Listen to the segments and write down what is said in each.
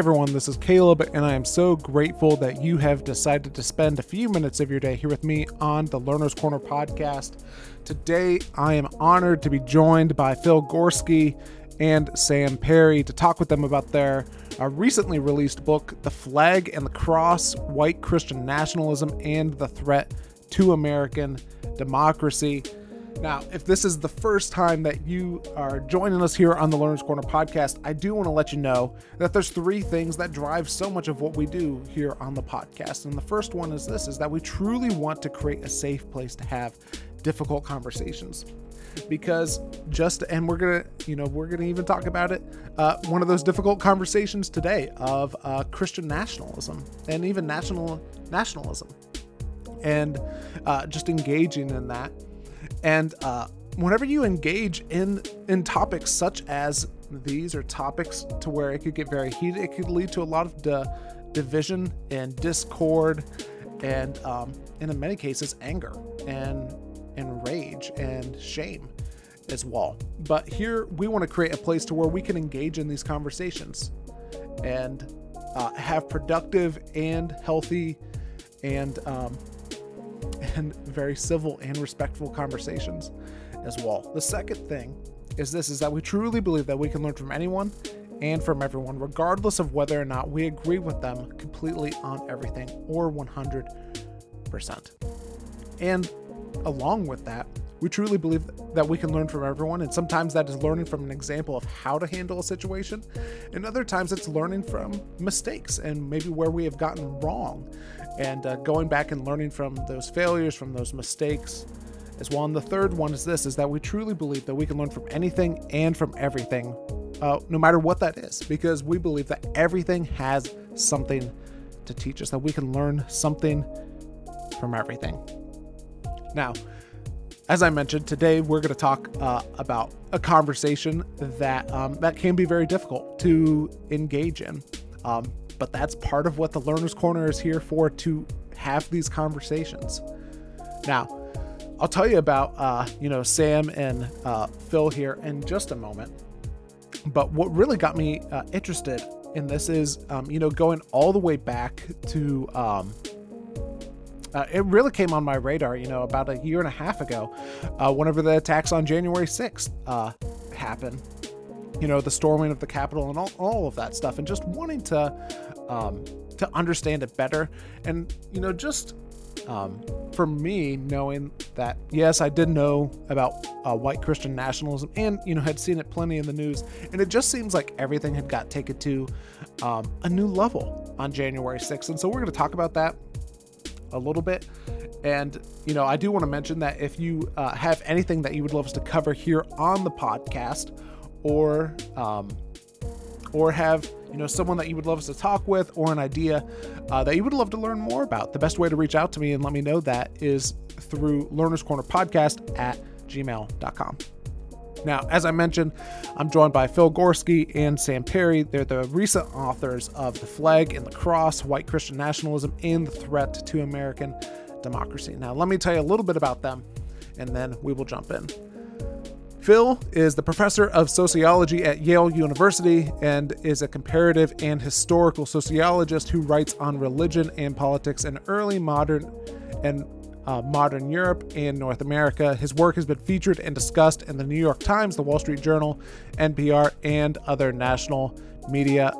everyone, this is Caleb, and I am so grateful that you have decided to spend a few minutes of your day here with me on the Learner's Corner podcast. Today, I am honored to be joined by Phil Gorski and Sam Perry to talk with them about their uh, recently released book, The Flag and the Cross White Christian Nationalism and the Threat to American Democracy. Now, if this is the first time that you are joining us here on the Learner's Corner podcast, I do want to let you know that there's three things that drive so much of what we do here on the podcast. And the first one is this is that we truly want to create a safe place to have difficult conversations. Because just and we're gonna, you know, we're gonna even talk about it. Uh, one of those difficult conversations today of uh, Christian nationalism and even national nationalism, and uh, just engaging in that and uh, whenever you engage in in topics such as these, or topics to where it could get very heated, it could lead to a lot of di- division and discord, and um, and in many cases anger and and rage and shame as well. But here we want to create a place to where we can engage in these conversations and uh, have productive and healthy and um, and very civil and respectful conversations as well. The second thing is this is that we truly believe that we can learn from anyone and from everyone regardless of whether or not we agree with them completely on everything or 100%. And along with that, we truly believe that we can learn from everyone, and sometimes that is learning from an example of how to handle a situation, and other times it's learning from mistakes and maybe where we have gotten wrong and uh, going back and learning from those failures, from those mistakes as well. And the third one is this: is that we truly believe that we can learn from anything and from everything, uh, no matter what that is, because we believe that everything has something to teach us. That we can learn something from everything. Now, as I mentioned, today we're going to talk uh, about a conversation that um, that can be very difficult to engage in. Um, but that's part of what the Learner's Corner is here for to have these conversations. Now, I'll tell you about uh, you know Sam and uh, Phil here in just a moment. But what really got me uh, interested in this is um, you know going all the way back to um, uh, it really came on my radar, you know, about a year and a half ago, uh, whenever the attacks on January 6th uh, happened. You know, the storming of the Capitol and all, all of that stuff, and just wanting to um, to understand it better. And you know, just um, for me, knowing that yes, I did know about uh, white Christian nationalism, and you know, had seen it plenty in the news, and it just seems like everything had got taken to um, a new level on January 6th. And so we're going to talk about that a little bit. And, you know, I do want to mention that if you uh, have anything that you would love us to cover here on the podcast, or um, or have you know someone that you would love us to talk with or an idea uh, that you would love to learn more about the best way to reach out to me and let me know that is through learners corner podcast at gmail.com now as i mentioned i'm joined by phil gorski and sam perry. They're the recent authors of the flag and the cross white christian nationalism and the threat to american democracy. Now let me tell you a little bit about them and then we will jump in. Phil is the professor of sociology at Yale University and is a comparative and historical sociologist who writes on religion and politics in early modern and uh, modern Europe and North America. His work has been featured and discussed in the New York Times, the Wall Street Journal, NPR, and other national media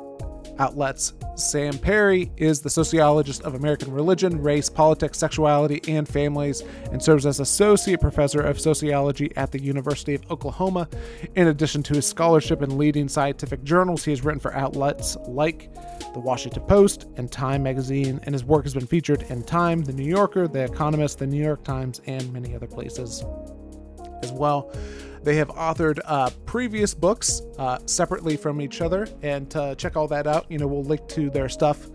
outlets. Sam Perry is the sociologist of American religion, race, politics, sexuality, and families, and serves as associate professor of sociology at the University of Oklahoma. In addition to his scholarship in leading scientific journals, he has written for outlets like the Washington Post and Time magazine, and his work has been featured in Time, The New Yorker, The Economist, The New York Times, and many other places as well. They have authored uh, previous books uh, separately from each other, and to check all that out, you know, we'll link to their stuff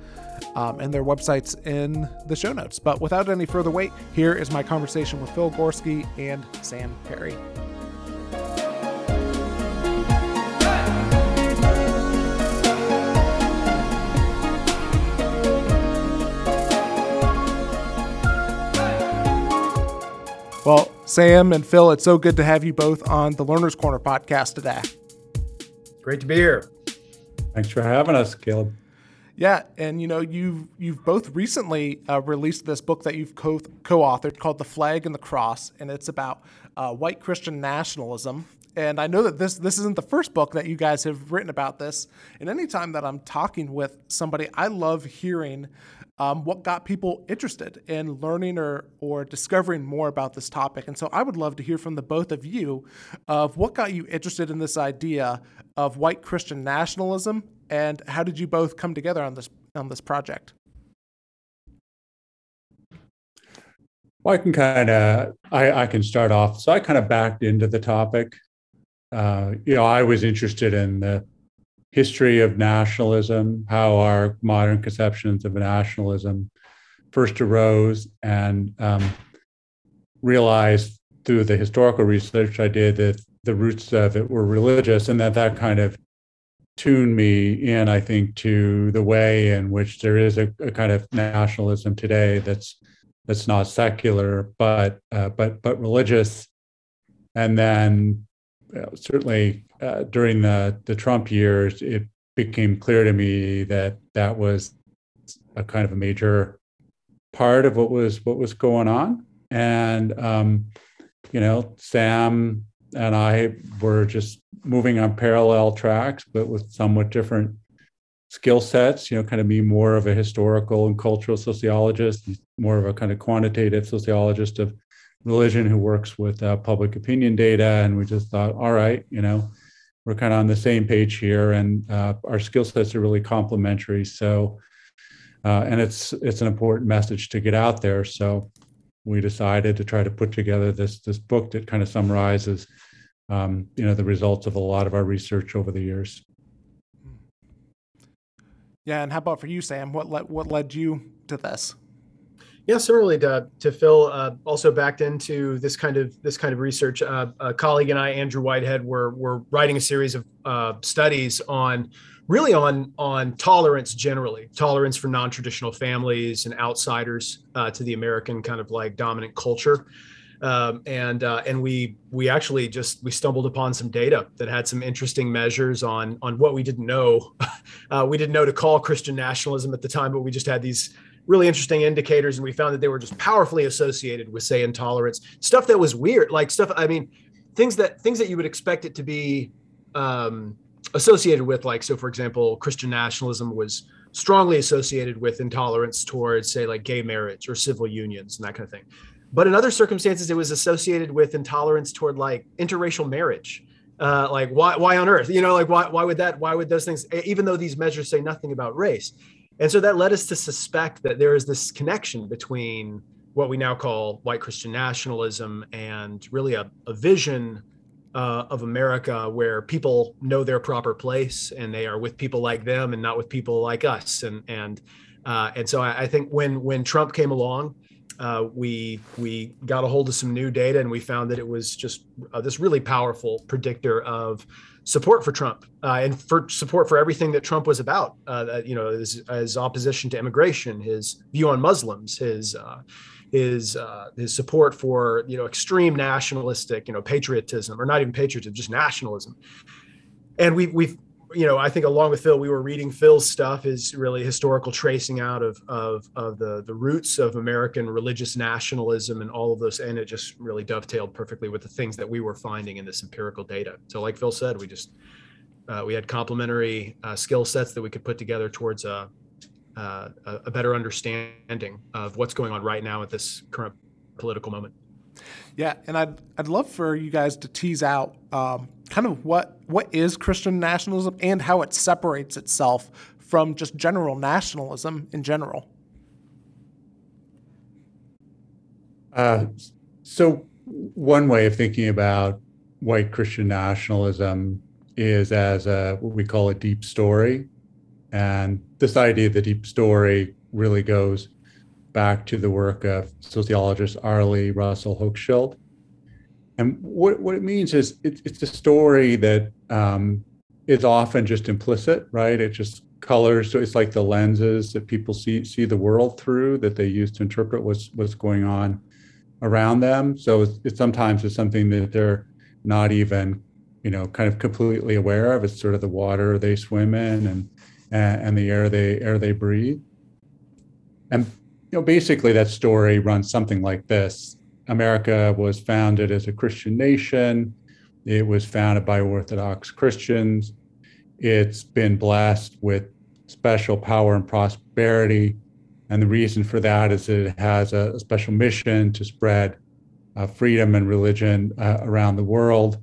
um, and their websites in the show notes. But without any further wait, here is my conversation with Phil Gorski and Sam Perry. Well, Sam and Phil, it's so good to have you both on the Learner's Corner podcast today. Great to be here. Thanks for having us, Caleb. Yeah, and you know you've you've both recently uh, released this book that you've co co-authored called "The Flag and the Cross," and it's about uh, white Christian nationalism. And I know that this this isn't the first book that you guys have written about this. And anytime that I'm talking with somebody, I love hearing um, what got people interested in learning or, or discovering more about this topic. And so I would love to hear from the both of you of what got you interested in this idea of white Christian nationalism and how did you both come together on this on this project? Well, I can kind of I, I can start off. So I kind of backed into the topic. Uh, you know, I was interested in the history of nationalism, how our modern conceptions of nationalism first arose, and um, realized through the historical research I did that the roots of it were religious, and that that kind of tuned me in, I think, to the way in which there is a, a kind of nationalism today that's that's not secular, but uh, but but religious, and then certainly uh, during the the Trump years, it became clear to me that that was a kind of a major part of what was what was going on, and um, you know, Sam and I were just moving on parallel tracks, but with somewhat different skill sets. You know, kind of me more of a historical and cultural sociologist, more of a kind of quantitative sociologist of religion who works with uh, public opinion data, and we just thought, all right, you know we're kind of on the same page here, and uh, our skill sets are really complementary. So, uh, and it's it's an important message to get out there. So, we decided to try to put together this this book that kind of summarizes, um, you know, the results of a lot of our research over the years. Yeah, and how about for you, Sam? What led what led you to this? Yeah, similarly to, to Phil, uh, also backed into this kind of this kind of research. Uh, a colleague and I, Andrew Whitehead, were were writing a series of uh, studies on really on on tolerance generally, tolerance for non traditional families and outsiders uh, to the American kind of like dominant culture. Um, and uh, and we we actually just we stumbled upon some data that had some interesting measures on on what we didn't know. Uh, we didn't know to call Christian nationalism at the time, but we just had these really interesting indicators and we found that they were just powerfully associated with say intolerance. Stuff that was weird like stuff i mean things that things that you would expect it to be um, associated with like so for example christian nationalism was strongly associated with intolerance towards say like gay marriage or civil unions and that kind of thing. But in other circumstances it was associated with intolerance toward like interracial marriage. Uh, like why why on earth? You know like why why would that why would those things even though these measures say nothing about race and so that led us to suspect that there is this connection between what we now call white Christian nationalism and really a, a vision uh, of America where people know their proper place and they are with people like them and not with people like us. And and uh, and so I, I, think when when Trump came along, uh, we we got a hold of some new data and we found that it was just uh, this really powerful predictor of support for Trump uh, and for support for everything that Trump was about. Uh, you know, his, his, opposition to immigration, his view on Muslims, his uh, his uh, his support for you know extreme nationalistic, you know, patriotism or not even patriotism, just nationalism. And we we've you know, I think along with Phil, we were reading Phil's stuff is really historical tracing out of of of the the roots of American religious nationalism and all of those, and it just really dovetailed perfectly with the things that we were finding in this empirical data. So, like Phil said, we just uh, we had complementary uh, skill sets that we could put together towards a, uh, a better understanding of what's going on right now at this current political moment. Yeah, and I'd I'd love for you guys to tease out um, kind of what what is Christian nationalism and how it separates itself from just general nationalism in general. Uh, so one way of thinking about white Christian nationalism is as a what we call a deep story, and this idea of the deep story really goes back to the work of sociologist Arlie Russell Hochschild. And what, what it means is it, it's a story that um, is often just implicit, right? It just colors. So it's like the lenses that people see see the world through that they use to interpret what's what's going on around them. So it's, sometimes it's something that they're not even, you know, kind of completely aware of. It's sort of the water they swim in, and and, and the air they air they breathe. And you know, basically, that story runs something like this: America was founded as a Christian nation. It was founded by Orthodox Christians. It's been blessed with special power and prosperity. And the reason for that is that it has a, special mission to spread uh, freedom and religion uh, around the world.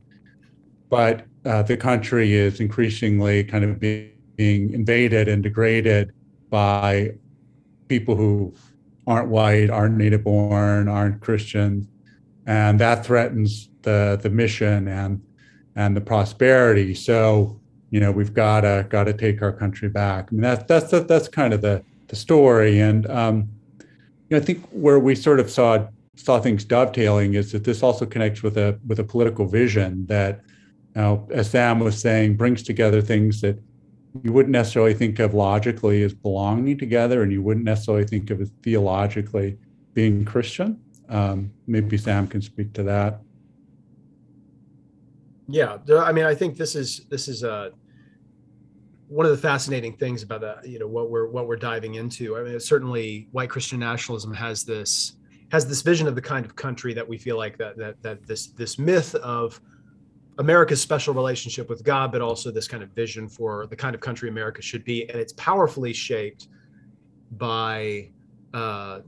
But uh, the country is increasingly kind of being, being invaded and degraded by people who aren't white, aren't native born, aren't Christian, and that threatens the the mission and and the prosperity. So you know we've got to got to take our country back. I mean that's that's that's kind of the the story, and um, you know, I think where we sort of saw saw things dovetailing is that this also connects with a with a political vision that, you know, as Sam was saying, brings together things that you wouldn't necessarily think of logically as belonging together, and you wouldn't necessarily think of as theologically being Christian. Um, maybe Sam can speak to that. Yeah, I mean, I think this is this is uh, one of the fascinating things about that. You know, what we're what we're diving into. I mean, certainly, white Christian nationalism has this has this vision of the kind of country that we feel like that that that this this myth of America's special relationship with God, but also this kind of vision for the kind of country America should be, and it's powerfully shaped by uh,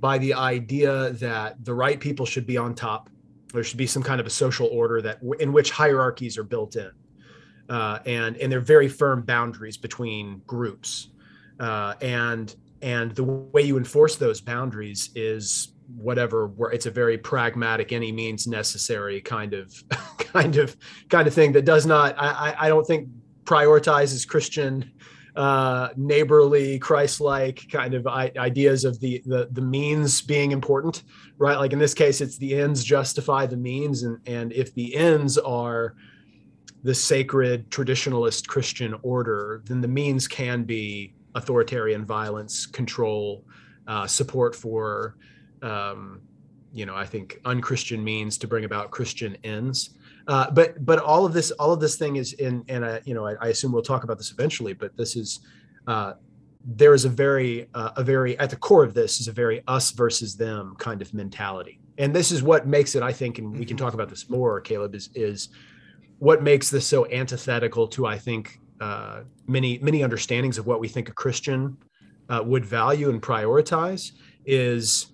by the idea that the right people should be on top. There should be some kind of a social order that in which hierarchies are built in, uh, and and there are very firm boundaries between groups, uh, and and the way you enforce those boundaries is whatever it's a very pragmatic any means necessary kind of kind of kind of thing that does not i i don't think prioritizes christian uh, neighborly christ-like kind of ideas of the, the the means being important right? Like in this case it's the ends justify the means and and if the ends are the sacred traditionalist christian order then the means can be authoritarian violence control uh, support for um, you know, I think unchristian means to bring about Christian ends. Uh, but but all of this all of this thing is in and I, you know I, I assume we'll talk about this eventually. But this is uh, there is a very uh, a very at the core of this is a very us versus them kind of mentality, and this is what makes it I think, and we can talk about this more. Caleb is is what makes this so antithetical to I think uh, many many understandings of what we think a Christian uh, would value and prioritize is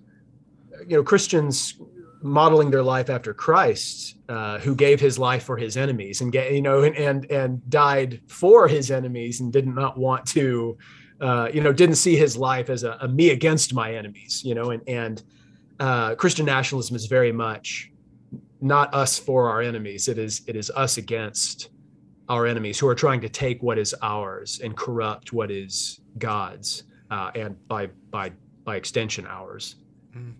you know Christians modeling their life after Christ, uh, who gave his life for his enemies and get you know and and, and died for his enemies and did not want to, uh, you know, didn't see his life as a, a, me against my enemies, you know, and and uh, Christian nationalism is very much not us for our enemies. It is it is us against our enemies who are trying to take what is ours and corrupt what is God's, uh, and by by by extension ours. Mm.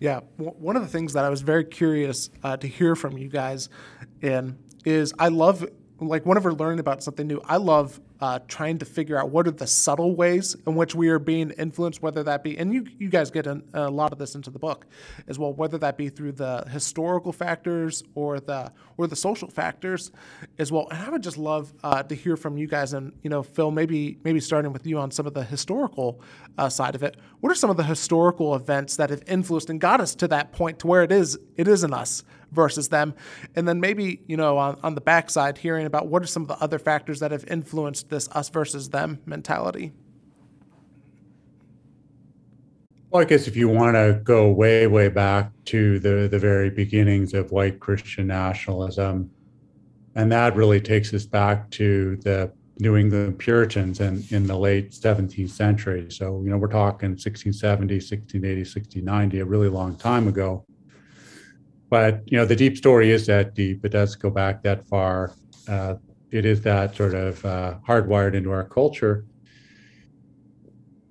Yeah, w- one of the things that I was very curious uh, to hear from you guys in is I love like whenever learning about something new, I love uh, trying to figure out what are the subtle ways in which we are being influenced, whether that be, and you, you guys get in, a lot of this into the book as well, whether that be through the historical factors or the or the social factors as well. And I would just love uh, to hear from you guys, and you know, Phil, maybe maybe starting with you on some of the historical uh, side of it. What are some of the historical events that have influenced and got us to that point to where it is it is in us? versus them. And then maybe, you know, on, on the backside, hearing about what are some of the other factors that have influenced this us versus them mentality. Well, I guess if you want to go way, way back to the, the very beginnings of white Christian nationalism, and that really takes us back to the New England Puritans in, in the late 17th century. So, you know, we're talking 1670, 1680, 1690, a really long time ago. But you know, the deep story is that deep. It does go back that far. Uh, it is that sort of uh, hardwired into our culture.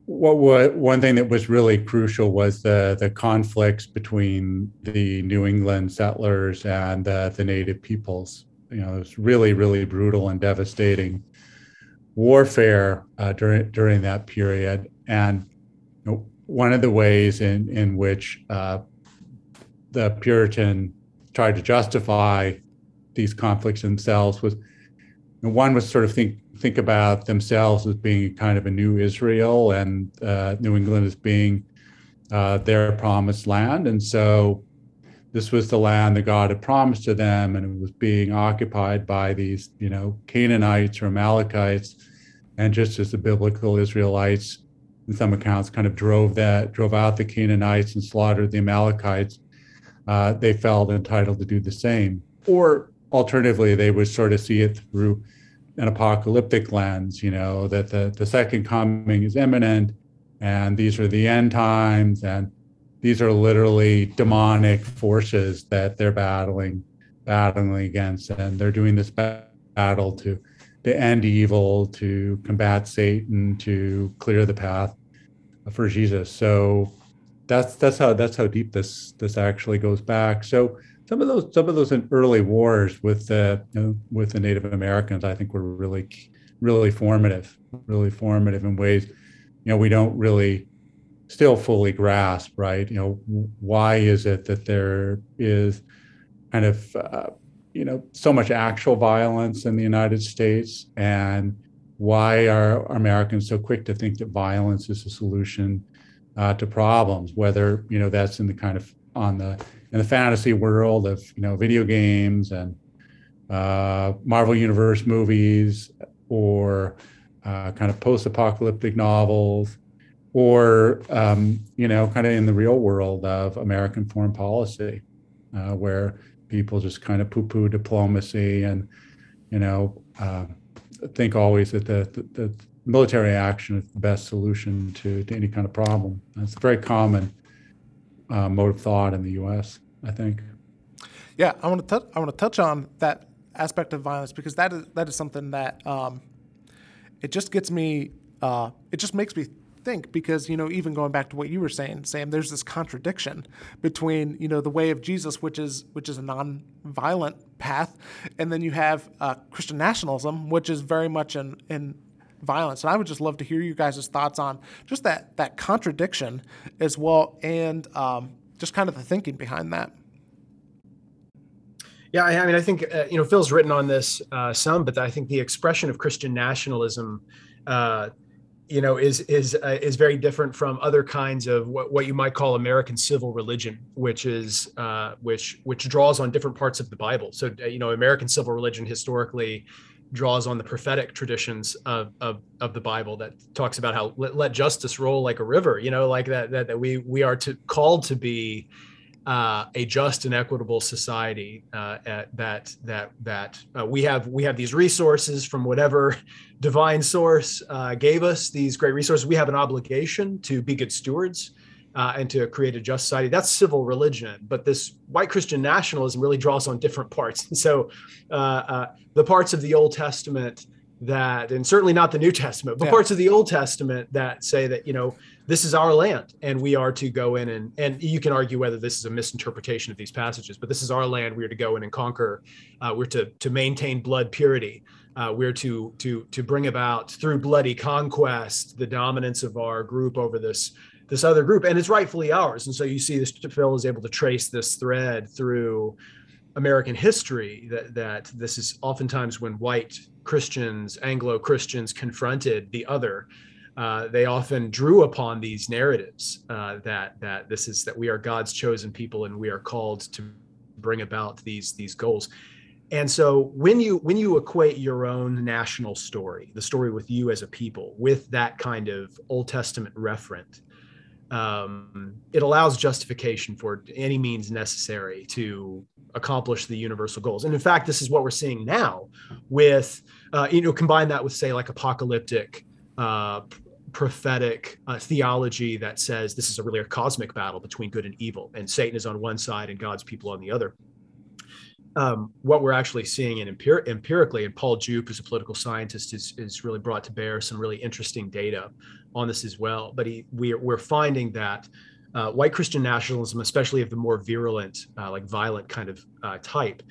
What, what one thing that was really crucial was the the conflicts between the New England settlers and uh, the native peoples. You know, it was really really brutal and devastating warfare uh, during during that period. And you know, one of the ways in in which uh, the Puritan tried to justify these conflicts themselves was one was sort of think think about themselves as being kind of a new Israel and uh, New England as being uh, their promised land. And so this was the land that God had promised to them, and it was being occupied by these, you know, Canaanites or Amalekites. And just as the biblical Israelites, in some accounts, kind of drove that, drove out the Canaanites and slaughtered the Amalekites, uh, they felt entitled to do the same. Or alternatively, they would sort of see it through an apocalyptic lens, you know, that the, the second coming is imminent and these are the end times and these are literally demonic forces that they're battling battling against and they're doing this battle to to end evil to combat satan to clear the path for jesus. So that's that's how that's how deep this this actually goes back. So some of those some of those early wars with the you know, with the native americans i think were really really formative really formative in ways you know we don't really still fully grasp, right? You know, why is it that there is kind of, uh, you know, so much actual violence in the United States, and why are Americans so quick to think that violence is a solution uh, to problems? Whether you know that's in the kind of on the in the fantasy world of you know video games and uh, Marvel Universe movies, or uh, kind of post-apocalyptic novels or um, you know, kind of in the real world of American foreign policy, uh, where people just kind of poo-poo diplomacy and you know uh, think always that the, the, the, military action is the best solution to, to any kind of problem. It's a very common uh, mode of thought in the U.S. I think. Yeah, I want to touch. I want to touch on that aspect of violence because that is that is something that um, it just gets me. Uh, it just makes me think because you know even going back to what you were saying sam there's this contradiction between you know the way of jesus which is which is a non-violent path and then you have uh, christian nationalism which is very much in in violence and i would just love to hear you guys' thoughts on just that that contradiction as well and um, just kind of the thinking behind that yeah, I mean, I think uh, you know Phil's written on this uh, some, but I think the expression of Christian nationalism uh, you know is is uh, is very different from other kinds of what, what you might call American civil religion, which is uh, which which draws on different parts of the Bible. So uh, you know, American civil religion historically draws on the prophetic traditions of, of, of the Bible that talks about how let, let, justice roll like a river. You know, like that that, that we we are to called to be uh, a just and equitable society uh, that that that uh, we have we have these resources from whatever divine source uh, gave us these great resources. We have an obligation to be good stewards uh, and to create a just society. That's civil religion, but this white Christian nationalism really draws on different parts. And so uh, the parts of the Old Testament that, and certainly not the New Testament, but yeah. parts of the Old Testament that say that you know this is our land and we are to go in and and you can argue whether this is a misinterpretation of these passages but this is our land we are to go in and conquer uh, we're to to maintain blood purity uh, we're to to to bring about through bloody conquest the dominance of our group over this this other group and it's rightfully ours and so you see this phil is able to trace this thread through american history that that this is oftentimes when white christians anglo christians confronted the other uh, they often drew upon these narratives uh, that that this is that we are God's chosen people and we are called to bring about these these goals. And so when you when you equate your own national story, the story with you as a people, with that kind of Old Testament referent, um, it allows justification for any means necessary to accomplish the universal goals. And in fact, this is what we're seeing now with, uh, you know, combine that with say like apocalyptic uh, prophetic uh, theology that says this is a really a cosmic battle between good and evil, and Satan is on one side and God's people on the other. Um, what we're actually seeing in empir- empirically, and Paul Djupe, who's a political scientist, is, is really brought to bear some really interesting data on this as well. But he, we, we're finding that uh, white Christian nationalism, especially of the more virulent, uh, like violent kind of uh, type,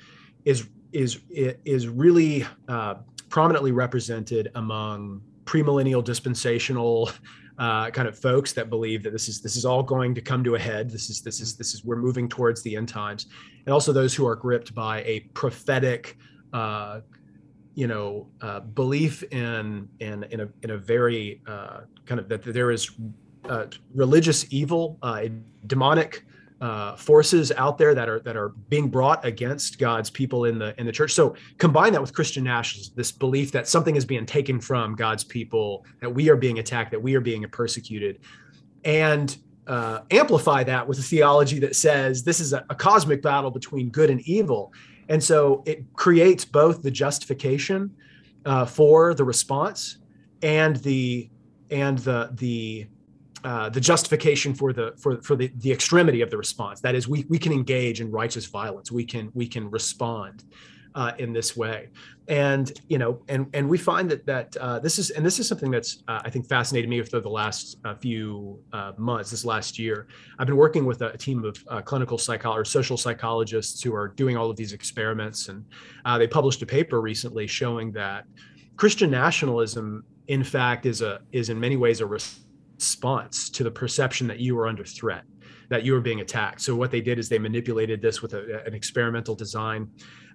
is is is really uh, prominently represented among premillennial dispensational uh, kind of folks that believe that this is this is all going to come to a head. This is this is this is we're moving towards the end times, and also those who are gripped by a prophetic, uh, you know uh, belief in in in a in a very uh, kind of that there is uh, religious evil, uh, demonic uh, forces out there that are that are being brought against God's people in the in the church. So combine that with Christian nationalism, this belief that something is being taken from God's people, that we are being attacked, that we are being persecuted, and uh, amplify that with a theology that says this is a, a cosmic battle between good and evil. And so it creates both the justification uh, for the response and the and the the uh, the justification for the for for the, the extremity of the response. That is, we we can engage in righteous violence. We can we can respond uh, in this way, and you know, and and we find that that uh, this is and this is something that's uh, I think fascinated me for the last uh, few months. This last year, I've been working with a, team of clinical psychologists, social psychologists who are doing all of these experiments, and they published a paper recently showing that Christian nationalism, in fact, is a is in many ways a response to the perception that you are under threat, that you were being attacked. So what they did is they manipulated this with a, an experimental design,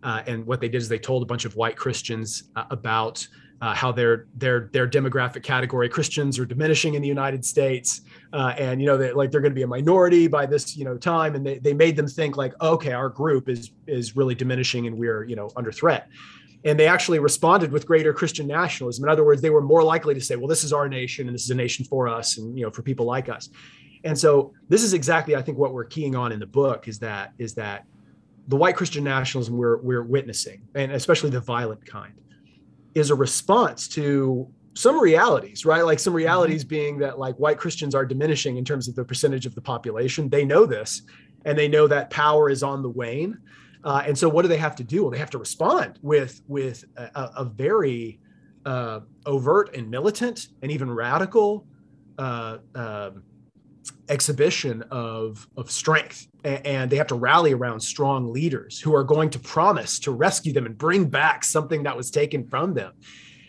uh, and what they did is they told a bunch of white Christians uh, about uh, how their their their demographic category Christians are diminishing in the United States, uh, and you know that like they're going to be a minority by this you know time, and they, they made them think like okay our group is is really diminishing and we're you know under threat. And they actually responded with greater christian nationalism. In other words they were more likely to say well this is our nation and this is a nation for us and you know for people like us. And so this is exactly i think what we're keying on in the book is that is that the white christian nationalism we're we're witnessing and especially the violent kind is a response to some realities right like some mm-hmm. realities being that like white christians are diminishing in terms of the percentage of the population they know this and they know that power is on the wane uh, and so, what do they have to do? Well, they have to respond with with a, a very uh, overt and militant and even radical uh, um, exhibition of of strength. And they have to rally around strong leaders who are going to promise to rescue them and bring back something that was taken from them.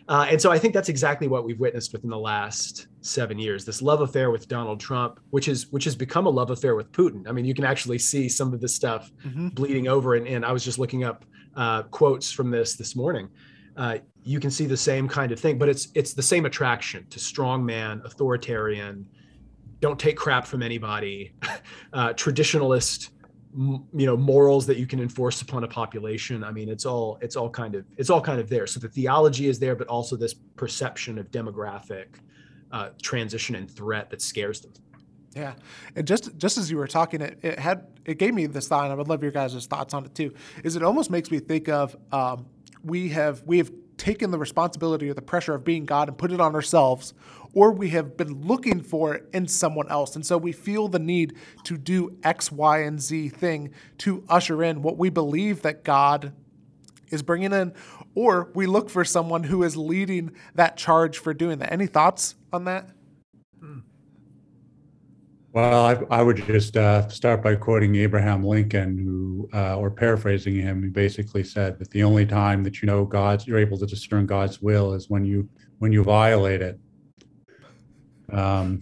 Uh, and so I think that's exactly what we've witnessed within the last seven years. This love affair with Donald Trump, which is which has become a love affair with Putin. I mean, you can actually see some of this stuff mm-hmm. bleeding over. And, and I was just looking up uh, quotes from this this morning. Uh, you can see the same kind of thing, but it's it's the same attraction to strong man, authoritarian, don't take crap from anybody, uh, traditionalist you know morals that you can enforce upon a population. I mean it's all it's all kind of it's all kind of there. So the theology is there but also this perception of demographic uh, transition and threat that scares them. Yeah. And just just as you were talking it, it had it gave me this thought and i would love your guys' thoughts on it too is it almost makes me think of um, we have we have taken the responsibility or the pressure of being God and put it on ourselves, or we have been looking for it in someone else. And so we feel the need to do X, Y, and Z thing to usher in what we believe that God is bringing in, or we look for someone who is leading that charge for doing that. Any thoughts on that? Well, I, I would just uh, start by quoting Abraham Lincoln, who, uh, or paraphrasing him, he basically said that the only time that you know God's, you're able to discern God's will is when you when you violate it. Um,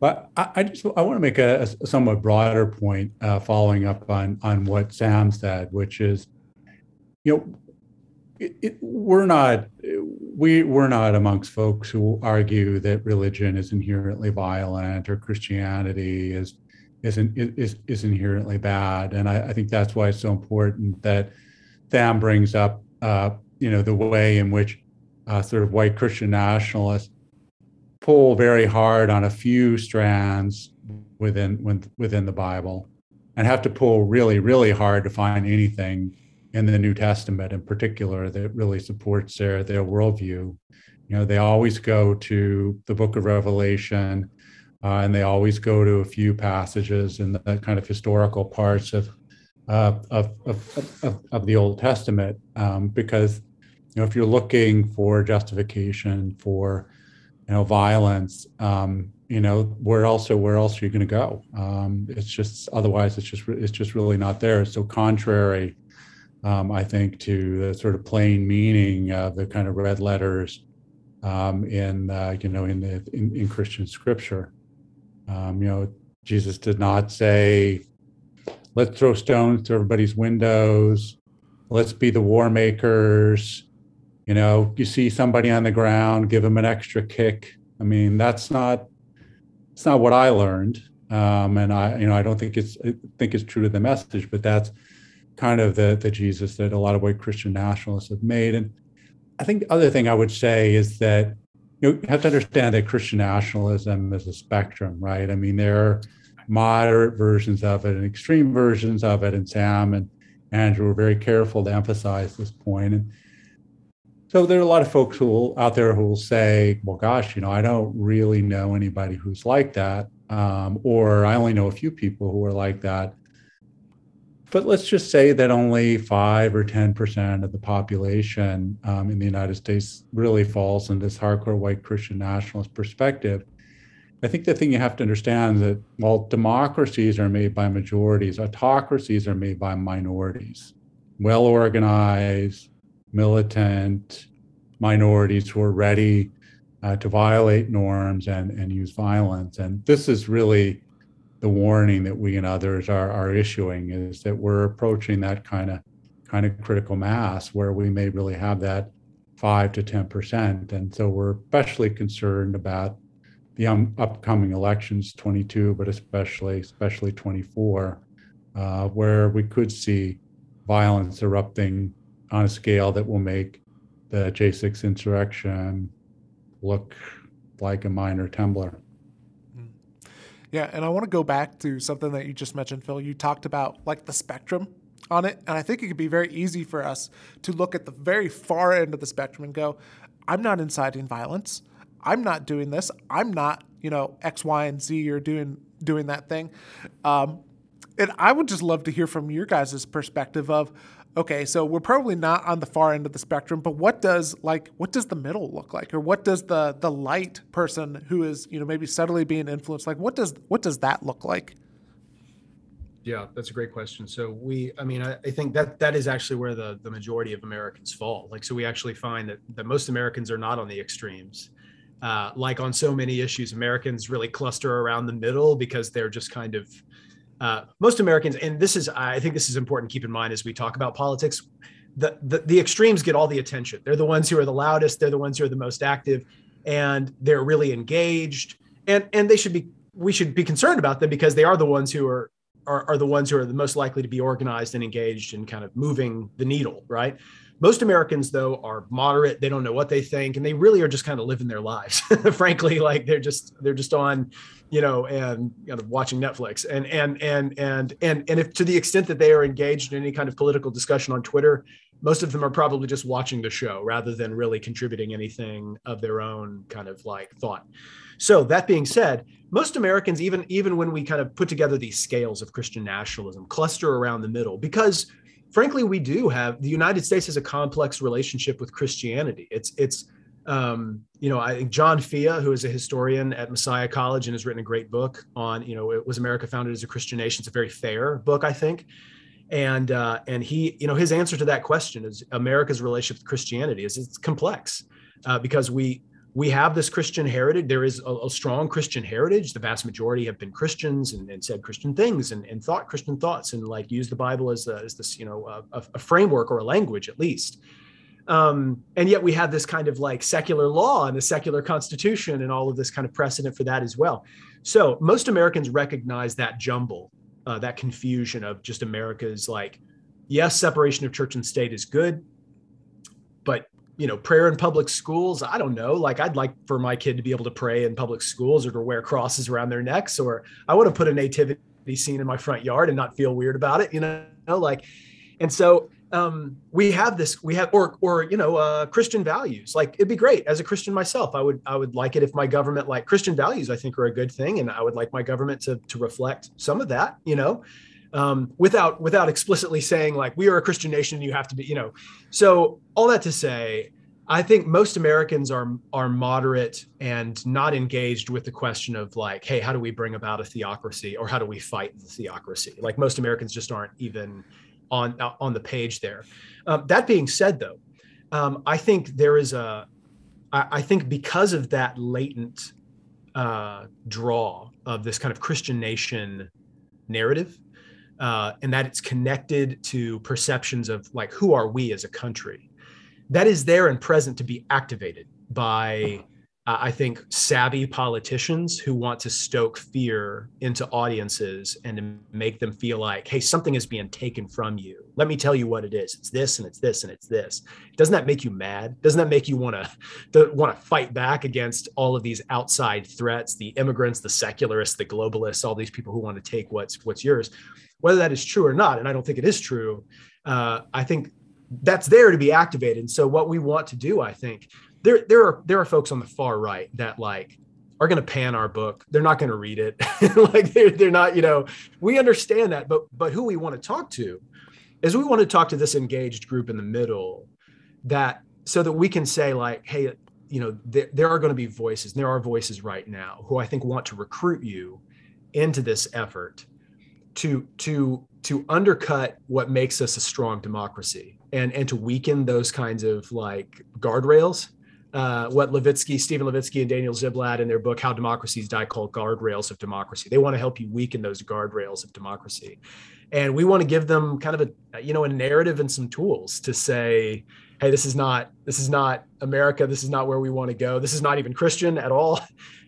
but I, I just I want to make a, a somewhat broader point, uh, following up on on what Sam said, which is, you know, it, it, we're not we we're not amongst folks who argue that religion is inherently violent or Christianity is isn't is is inherently bad, and I, I think that's why it's so important that Sam brings up uh, you know the way in which uh, sort of white Christian nationalists pull very hard on a few strands within within the Bible, and have to pull really really hard to find anything in the New Testament in particular that really supports their their worldview. You know, they always go to the Book of Revelation, uh, and they always go to a few passages in the kind of historical parts of uh, of, of, of, of, the Old Testament, um, because you know if you're looking for justification for you know violence, um, you know where else where else are you going to go? Um, it's just otherwise it's just it's just really not there. So contrary um, I think, to the sort of plain meaning of the kind of red letters um, in, uh, you know, in the in, in Christian scripture. Um, you know, Jesus did not say, "Let's throw stones to everybody's windows. Let's be the war makers. You know, you see somebody on the ground, give them an extra kick. I mean, that's not it's not what I learned, um, and I you know I don't think it's I think it's true to the message, but that's kind of the the Jesus that a lot of white Christian nationalists have made. And I think the other thing I would say is that you, know, you have to understand that Christian nationalism is a spectrum, right? I mean, there are moderate versions of it and extreme versions of it, and Sam and Andrew were very careful to emphasize this point. And so there are a lot of folks who will, out there who will say, "Well, gosh, you know, I don't really know anybody who's like that, um, or I only know a few people who are like that." But let's just say that only five or ten percent of the population um, in the United States really falls in this hardcore white Christian nationalist perspective. I think the thing you have to understand is that while democracies are made by majorities, autocracies are made by minorities, well organized, militant minorities who are ready uh, to violate norms and, and use violence. And this is really the warning that we and others are, are issuing is that we're approaching that kind of kind of critical mass where we may really have that five to ten percent. And so we're especially concerned about the um, upcoming elections 22 but especially especially 24 uh, where we could see violence erupting on a scale that will make the j6 insurrection look like a minor temblor hmm. yeah and i want to go back to something that you just mentioned phil you talked about like the spectrum on it and i think it could be very easy for us to look at the very far end of the spectrum and go i'm not inciting violence I'm not doing this. I'm not, you know, X, Y, and Z You're doing doing that thing. Um, and I would just love to hear from your guys' perspective of, okay, so we're probably not on the far end of the spectrum, but what does like what does the middle look like, or what does the the light person who is you know maybe subtly being influenced like what does what does that look like? Yeah, that's a great question. So we, I mean, I, I, think that that is actually where the the majority of Americans fall. Like, so we actually find that that most Americans are not on the extremes uh, like on so many issues, Americans really cluster around the middle because they're just kind of uh, most Americans, and this is I think this is important to keep in mind as we talk about politics. The, the the extremes get all the attention. They're the ones who are the loudest. They're the ones who are the most active, and they're really engaged. And and they should be we should be concerned about them because they are the ones who are are, are the ones who are the most likely to be organized and engaged and kind of moving the needle, right? Most Americans, though, are moderate. They don't know what they think, and they really are just kind of living their lives. Frankly, like they're just they're just on, you know, and you know, watching Netflix. And and and and and and if to the extent that they are engaged in any kind of political discussion on Twitter, most of them are probably just watching the show rather than really contributing anything of their own kind of like thought. So that being said, most Americans, even even when we kind of put together these scales of Christian nationalism, cluster around the middle because frankly, we do have the United States has a complex relationship with Christianity. It's it's um, you know, I think John Fea, who is a historian at Messiah College and has written a great book on, you know, it was America founded as a Christian nation. It's a very fair book, I think. And uh, and he, you know, his answer to that question is America's relationship with Christianity is it's complex uh, because we we have this Christian heritage. There is a, a, strong Christian heritage. The vast majority have been Christians and, and said Christian things and, and, thought Christian thoughts and like use the Bible as, a, as this, you know, a, a, framework or a language at least. Um, and yet we have this kind of like secular law and the secular constitution and all of this kind of precedent for that as well. So most Americans recognize that jumble, uh, that confusion of just America's like, yes, separation of church and state is good, but you know, prayer in public schools. I don't know. Like, I'd like for my kid to be able to pray in public schools or to wear crosses around their necks, or I want to put a nativity scene in my front yard and not feel weird about it, you know, like, and so um, we have this, we have, or, or, you know, uh, Christian values. Like, it'd be great as a Christian myself. I would, I would like it if my government, like Christian values, I think are a good thing. And I would like my government to, to reflect some of that, you know, um, without without explicitly saying like we are a Christian nation and you have to be, you know. So all that to say, I think most Americans are are moderate and not engaged with the question of like, hey, how do we bring about a theocracy or how do we fight the theocracy? Like most Americans just aren't even on on the page there. Um, that being said, though, um, I think there is a, I, I think because of that latent uh, draw of this kind of Christian nation narrative, uh, and that it's connected to perceptions of like who are we as a country that is there and present to be activated by uh, I think savvy politicians who want to stoke fear into audiences and to make them feel like, hey, something is being taken from you. Let me tell you what it is. It's this and it's this and it's this. Doesn't that make you mad? Doesn't that make you want to want to fight back against all of these outside threats, the immigrants, the secularists, the globalists, all these people who want to take what's what's yours? Whether that is true or not, and I don't think it is true, uh, I think that's there to be activated. And so what we want to do, I think, there there are there are folks on the far right that like are going to pan our book. They're not going to read it. like they're, they're not, you know, we understand that, but but who we want to talk to is we want to talk to this engaged group in the middle that so that we can say like, hey, you know, there, there are going to be voices, there are voices right now who I think want to recruit you into this effort to to to undercut what makes us a strong democracy and and to weaken those kinds of like guardrails uh, what Levitsky, Steven Levitsky, and Daniel Ziblatt in their book "How Democracies Die" called "Guardrails of Democracy." They want to help you weaken those guardrails of democracy, and we want to give them kind of a you know a narrative and some tools to say, "Hey, this is not this is not America. This is not where we want to go. This is not even Christian at all."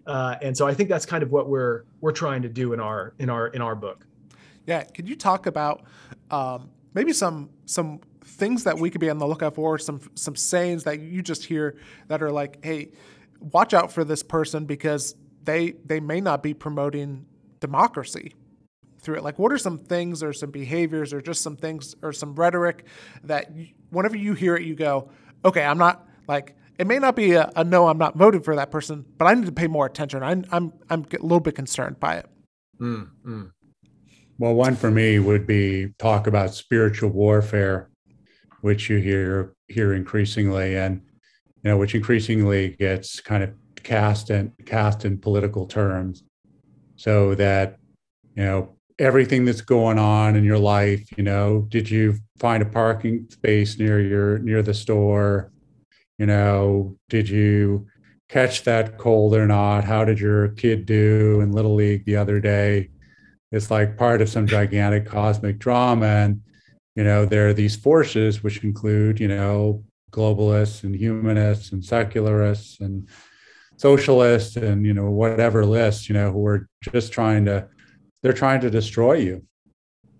Uh, and so I think that's kind of what we're we're trying to do in our in our in our book. Yeah, could you talk about um, maybe some some things that we could be on the lookout for, some some sayings that you just hear that are like, hey, watch out for this person because they they may not be promoting democracy through it. Like, what are some things or some behaviors or just some things or some rhetoric that you, whenever you hear it, you go, okay, I'm not like it may not be a, a, no, I'm not voting for that person, but I need to pay more attention. I'm I'm I'm a little bit concerned by it. Mm, mm. Well, one for me would be talk about spiritual warfare, which you hear hear increasingly, and you know, which increasingly gets kind of cast and cast in political terms, so that you know everything that's going on in your life. You know, did you find a parking space near your near the store? You know, did you catch that cold or not? How did your kid do in little league the other day? It's like part of some gigantic cosmic drama and you know there are these forces which include you know globalists and humanists and secularists and socialists and you know whatever list you know who are just trying to they're trying to destroy you.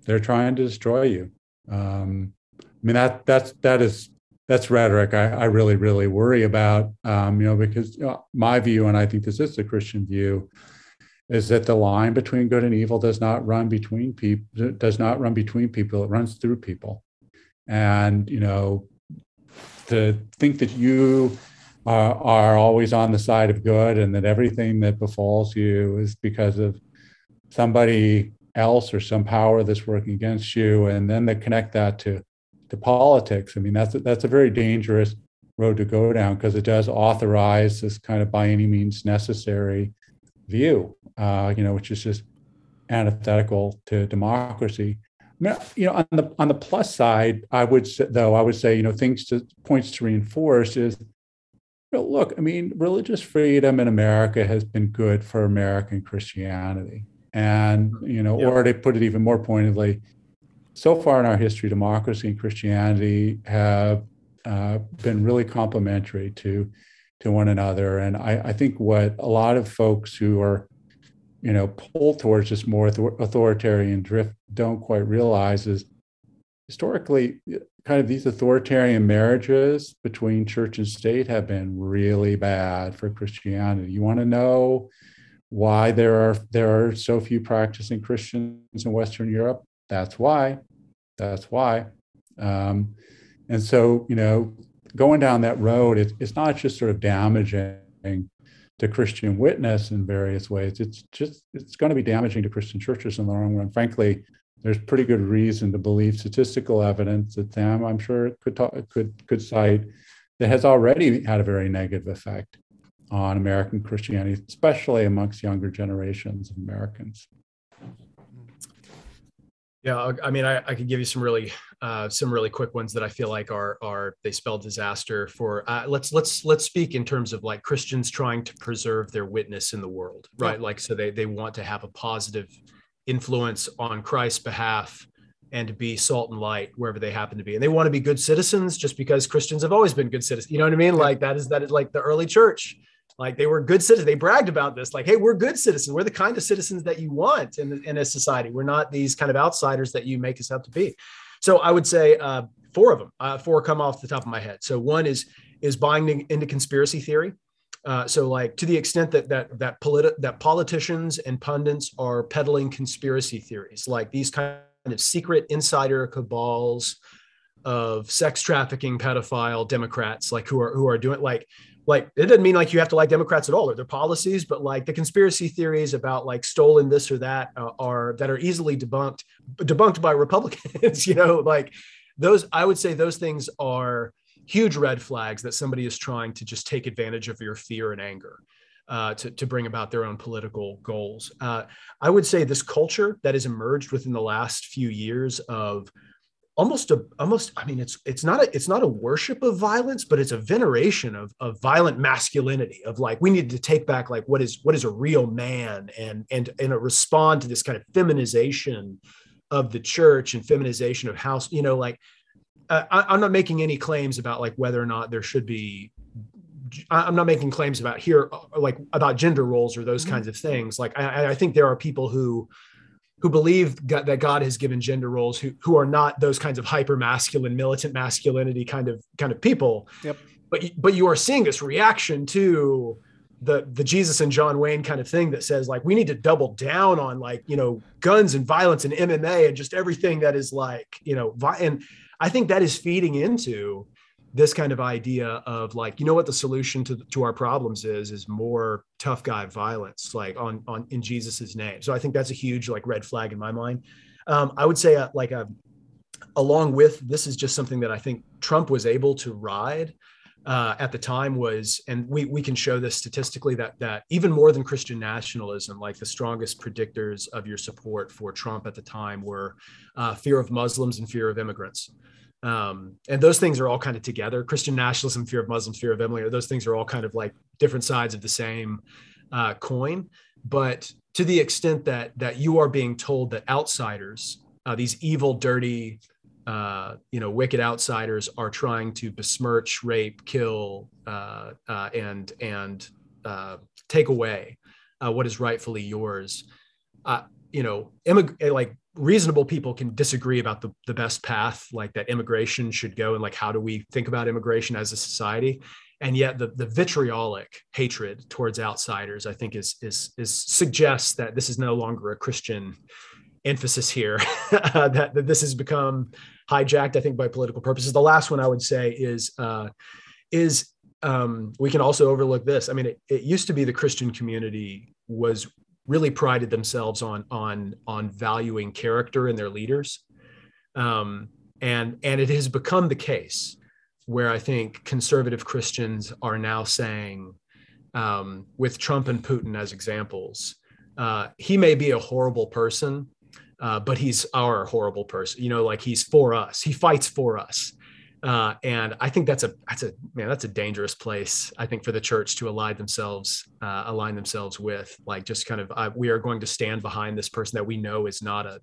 They're trying to destroy you. Um, i mean that that's that is that's rhetoric I, I really really worry about um, you know because you know, my view and i think this is the christian view is that the line between good and evil does not run between people does not run between people it runs through people. And you know to think that you are, are always on the side of good and that everything that befalls you is because of somebody else or some power that's working against you and then they connect that to to politics. I mean that's a, that's a very dangerous road to go down because it does authorize this kind of by any means necessary view, uh, you know, which is just antithetical to democracy. I mean, you know, on the on the plus side, I would say, though I would say, you know, things to points to reinforce is, you know, look, I mean, religious freedom in America has been good for American Christianity, and you know, or to put it even more pointedly, so far in our history, democracy and Christianity have uh, been really complementary to to one another. And I, I think what a lot of folks who are, you know, pull towards this more authoritarian drift don't quite realize is historically kind of these authoritarian marriages between church and state have been really bad for Christianity. You want to know why there are there are so few practicing Christians in Western Europe? That's why. That's why. Um, and so, you know, going down that road, it's, it's not just sort of damaging to Christian witness in various ways. It's just it's going to be damaging to Christian churches in the long run. Frankly, there's pretty good reason to believe statistical evidence that Sam, I'm sure, could talk, could could cite that has already had a very negative effect on American Christianity, especially amongst younger generations of Americans. Yeah, I mean, I, I could give you some really uh, some really quick ones that I feel like are are they spell disaster for. Uh, let's let's let's speak in terms of like Christians trying to preserve their witness in the world, right? Yeah. Like, so they they want to have a positive influence on Christ's behalf and to be salt and light wherever they happen to be. And they want to be good citizens just because Christians have always been good citizens. You know what I mean? Like that is that is like the early church. Like they were good citizens. They bragged about this. Like, hey, we're good citizens. We're the kind of citizens that you want in, in a society. We're not these kind of outsiders that you make us out to be. So I would say uh, four of them. Uh, four come off the top of my head. So one is is buying into conspiracy theory. Uh, so like to the extent that that that politi- that politicians and pundits are peddling conspiracy theories, like these kind of secret insider cabals of sex trafficking pedophile Democrats, like who are who are doing like like it doesn't mean like you have to like Democrats at all or their policies, but like the conspiracy theories about like stolen this or that uh, are that are easily debunked debunked by Republicans. you know, like those I would say those things are huge red flags that somebody is trying to just take advantage of your fear and anger. Uh, to, to bring about their own political goals. Uh, I would say this culture that has emerged within the last few years of almost a almost i mean it's it's not a it's not a worship of violence but it's a veneration of of violent masculinity of like we need to take back like what is what is a real man and and and respond to this kind of feminization of the church and feminization of house you know like uh, I, am not making any claims about like whether or not there should be i'm not making claims about here uh, like about gender roles or those mm-hmm. kinds of things like I, I think there are people who who believe God, that God has given gender roles who who are not those kinds of hyper masculine militant masculinity kind of kind of people. Yep. But but you are seeing this reaction to the the Jesus and John Wayne kind of thing that says like we need to double down on like you know guns and violence and MMA and just everything that is like you know and I think that is feeding into this kind of idea of like you know what the solution to, to our problems is is more tough guy violence like on on in jesus's name so i think that's a huge like red flag in my mind um, i would say uh, like a, uh, along with this is just something that i think trump was able to ride uh, at the time was, and we we can show this statistically that that even more than Christian nationalism, like the strongest predictors of your support for Trump at the time were uh, fear of Muslims and fear of immigrants. Um, and those things are all kind of together. Christian nationalism, fear of Muslims, fear of Emily, those things are all kind of like different sides of the same uh, coin. But to the extent that that you are being told that outsiders, uh, these evil, dirty, uh, you know, wicked outsiders are trying to besmirch, rape, kill, uh, uh, and and uh, take away what is rightfully yours. you know, immig- like reasonable people can disagree about the, the best path like that immigration should go and like how do we think about immigration as a society? And yet the, the vitriolic hatred towards outsiders i think is is is suggests that this is no longer a christian emphasis here that, that this has become hijacked i think by political purposes. The last one i would say is uh, is um, we can also overlook this. I mean it, it used to be the christian community was really prided themselves on on on valuing character in their leaders. Um, and and it has become the case where i think conservative christians are now saying um, with trump and putin as examples uh, he may be a horrible person uh, but he's our horrible person. You know like he's for us. He fights for us uh, and I think that's a that's a man that's a dangerous place I think for the church to align themselves uh, align themselves with like just kind of uh, we are going to stand behind this person that we know is not a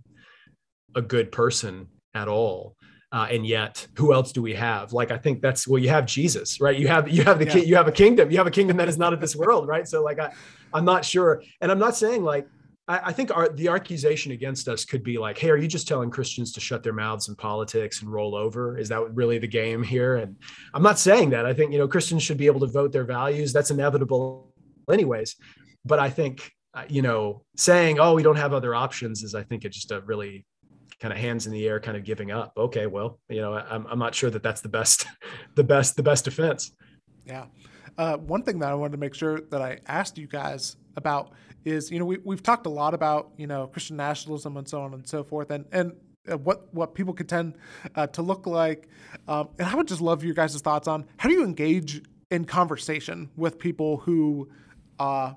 a good person at all. Uh, and yet, who else do we have? Like, I think that's well, you have Jesus, right? You have you have the yeah. you have a kingdom. You have a kingdom that is not of this world, right? So, like, I, I'm not sure, and I'm not saying like I, I think our, the accusation against us could be like, "Hey, are you just telling Christians to shut their mouths in politics and roll over? Is that really the game here?" And I'm not saying that. I think you know Christians should be able to vote their values. That's inevitable, anyways. But I think uh, you know saying, "Oh, we don't have other options," is I think it's just a really kind of hands in the air, kind of giving up. Okay, well, you know, I'm I'm not sure that that's the best, the best, the best defense. Yeah. Uh, one thing that I wanted to make sure that I asked you guys about is you know we we've talked a lot about you know Christian nationalism and so on and so forth, and and uh, what what people could tend uh, to look like. Um, and I would just love your guys' thoughts on how do you engage in conversation with people who uh,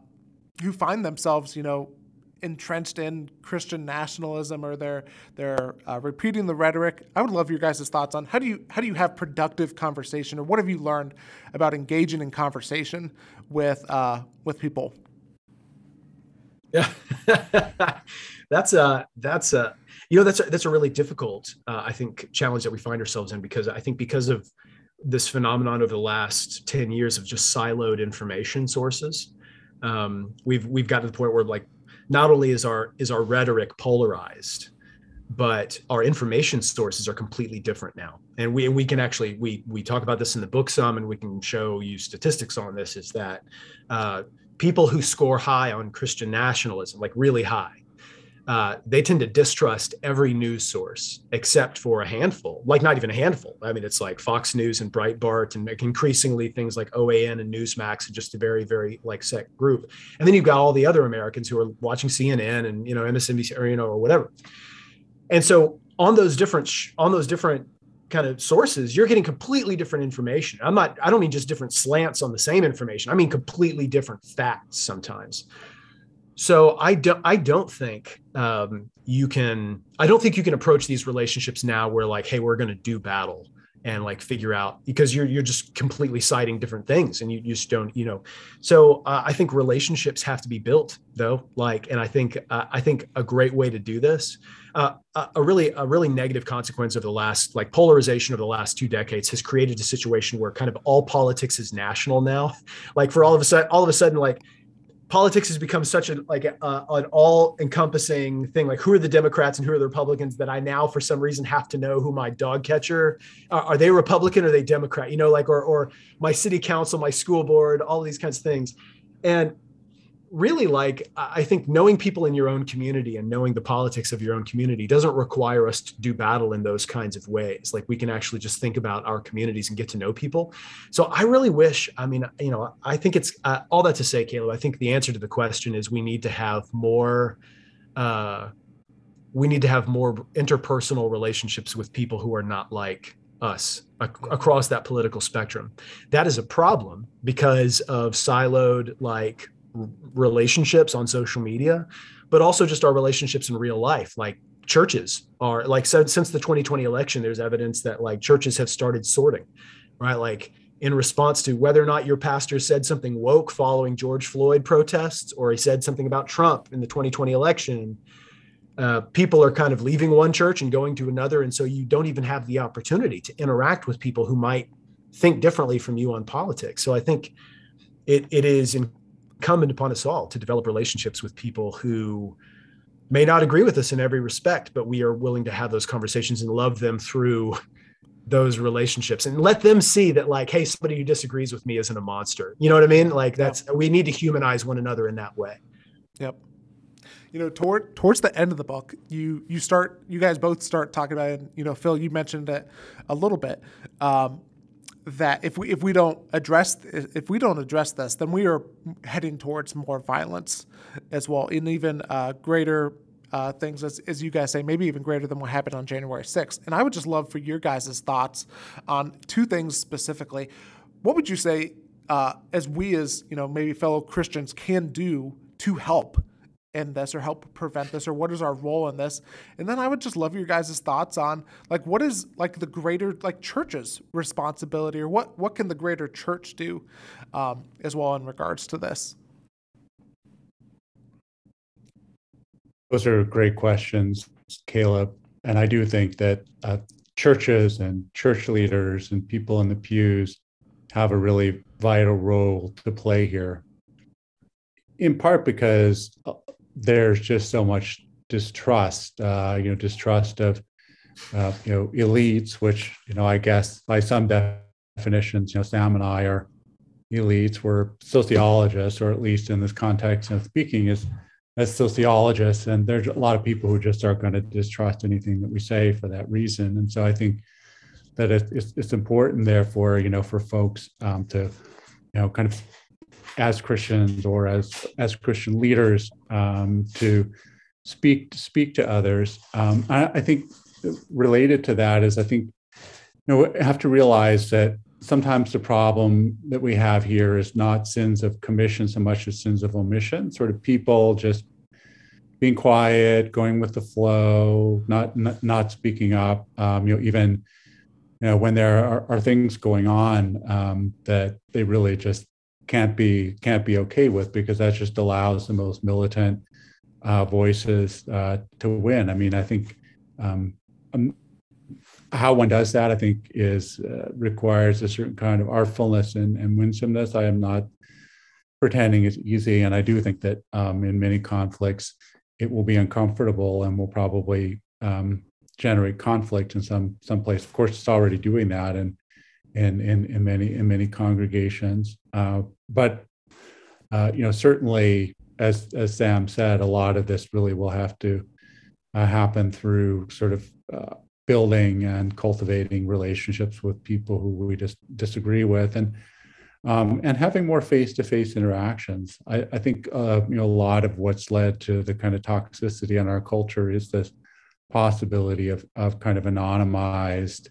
who find themselves, you know, entrenched in Christian nationalism or they're they're uh, repeating the rhetoric. I would love your guys' thoughts on how do you how do you have productive conversation or what have you learned about engaging in conversation with uh, with people yeah, that's a that's a you know that's a, that's a really difficult uh, i think challenge that we find ourselves in because i think because of this phenomenon over the last 10 years of just siloed information sources um, we've we've got to the point where like not only is our is our rhetoric polarized but our information sources are completely different now. And we we can actually we we talk about this in the book some and we can show you statistics on this is that uh, people who score high on christian nationalism like really high uh, they tend to distrust every news source except for a handful, like not even a handful. I mean, it's like Fox News and Breitbart, and increasingly things like OAN and Newsmax, and just a very, very like set group. And then you've got all the other Americans who are watching CNN and you know MSNBC or you know or whatever. And so on those different on those different kind of sources, you're getting completely different information. I'm not. I don't mean just different slants on the same information. I mean completely different facts sometimes. So I don't I don't think um, you can I don't think you can approach these relationships now where like hey we're going to do battle and like figure out because you're you're just completely citing different things and you, you just don't you know so uh, I think relationships have to be built though like and I think uh, I think a great way to do this uh, a really a really negative consequence of the last like polarization of the last two decades has created a situation where kind of all politics is national now. Like for all of a sudden all of a sudden like politics has become such a like a, an all encompassing thing. Like who are the democrats and who are the republicans that i now for some reason have to know who my dog catcher are, are they republican or are they democrat? You know like or or my city council my school board all these kinds of things. And really like i think knowing people in your own community and knowing the politics of your own community doesn't require us to do battle in those kinds of ways. Like we can actually just think about our communities and get to know people. So i really wish i mean you know i think it's uh, all that to say caleb i think the answer to the question is we need to have more uh, we need to have more interpersonal relationships with people who are not like us ac- across that political spectrum. That is a problem because of siloed like relationships on social media, but also just our relationships in real life. Like churches are like so since the 2020 election, there's evidence that like churches have started sorting, right? Like in response to whether or not your pastor said something woke following George Floyd protests or he said something about Trump in the 2020 election. Uh, people are kind of leaving one church and going to another. And so you don't even have the opportunity to interact with people who might think differently from you on politics. So I think it, it is in, incumbent upon us all to develop relationships with people who may not agree with us in every respect, but we are willing to have those conversations and love them through those relationships and let them see that like hey somebody who disagrees with me isn't a monster. You know what i mean? Like that's we need to humanize one another in that way. Yep. You know toward towards the end of the book you you start you guys both start talking about it. You know phil you mentioned it a little bit. Um, that if we if we don't address if we don't address this, then we are heading towards more violence as well, and even uh, greater uh, things as, as you guys say, maybe even greater than what happened on January 6th. And I would just love for your guys' thoughts on two things specifically. What would you say uh, as we as you know maybe fellow Christians can do to help in this or help prevent this or what is our role in this? And then i would just love your guys' thoughts on like what is like the greater like church's responsibility or what what can the greater church do um, as well in regards to this? Those are great questions caleb. And i do think that uh, churches and church leaders and people in the pews have a really vital role to play here. In part because uh, there's just so much distrust, uh, you know, distrust of, uh, you know, elites, which, you know, I guess by some definitions, you know, Sam and I are elites. We're sociologists, or at least in this context of speaking, is as sociologists. And there's a lot of people who just aren't going to distrust anything that we say for that reason. And so I think that it's, it's important, therefore, you know, for folks um, to, you know, kind of as Christians or as as Christian leaders um, to speak to speak to others. Um, I, I, think related to that is I think you know we have to realize that sometimes the problem that we have here is not sins of commission so much as sins of omission. Sort of people just being quiet, going with the flow, not not, not speaking up. Um, you know, even you know when there are, are things going on um, that they really just can't be can't be okay with because that just allows the most militant uh, voices uh, to win. I mean, I think um, um, how one does that, I think, is uh, requires a certain kind of artfulness and, and winsomeness. I am not pretending it's easy, and I do think that um, in many conflicts, it will be uncomfortable and will probably um, generate conflict in some some place. Of course, it's already doing that, and in in, in many in many congregations. Uh, but uh, you know, certainly, as as Sam said, a lot of this really will have to uh, happen through sort of uh, building and cultivating relationships with people who we just disagree with, and um, and having more face-to-face interactions. I, I think uh, you know a lot of what's led to the kind of toxicity in our culture is this possibility of of kind of anonymized,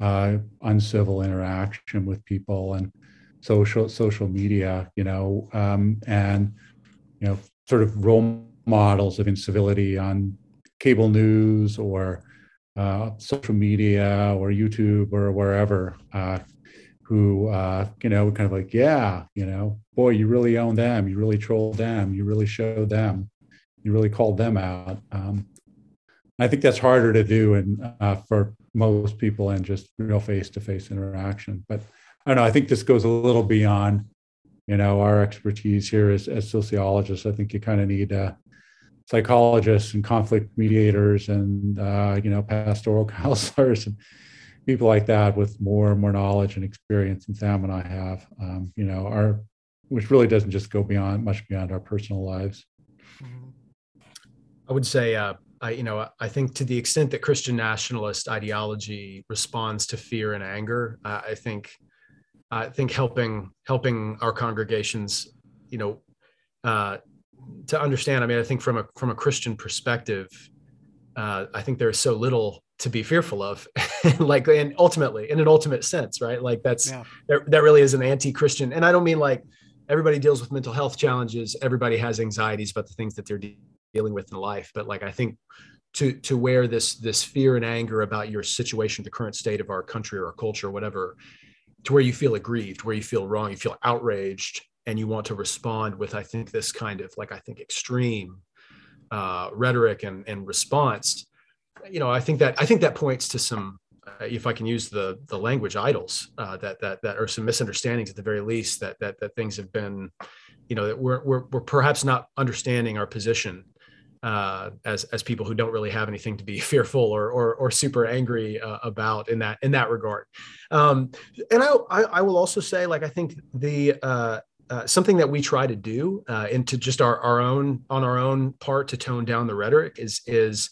uh, uncivil interaction with people and social social media. You know, um, and you know, sort of role models of incivility on cable news or uh, social media or YouTube or wherever uh, who uh, you know kind of like yeah you know boy you really own them. You really trolled them. You really showed them. You really called them out. Um, i think that's harder to do and uh, for most people and just real face-to-face interaction. But i don't know i think this goes a little beyond you know our expertise here as, as sociologists. I think you kind of need uh, psychologists and conflict mediators and uh, you know pastoral counselors and people like that with more and more knowledge and experience than Sam and I have, um, you know, our which really doesn't just go beyond much beyond our personal lives. I would say, uh, I, you know, I think to the extent that Christian nationalist ideology responds to fear and anger, uh, I think, I think helping helping our congregations, you know, uh, to understand. I mean, I think from a from a Christian perspective, uh, I think there is so little to be fearful of like and ultimately in an ultimate sense right like that's yeah. that, that really is an anti-christian and i don't mean like everybody deals with mental health challenges everybody has anxieties about the things that they're de- dealing with in life but like i think to to where this this fear and anger about your situation the current state of our country or our culture or whatever to where you feel aggrieved where you feel wrong you feel outraged and you want to respond with i think this kind of like i think extreme uh, rhetoric and, and response you know, I think that I think that points to some, uh, if I can use the the language idols, uh, that that that are some misunderstandings at the very least. That that that things have been, you know, that we're we're, we're perhaps not understanding our position uh, as as people who don't really have anything to be fearful or or, or super angry uh, about in that in that regard. Um, and I, I, I will also say, like I think the uh, uh, something that we try to do uh, into just our our own on our own part to tone down the rhetoric is is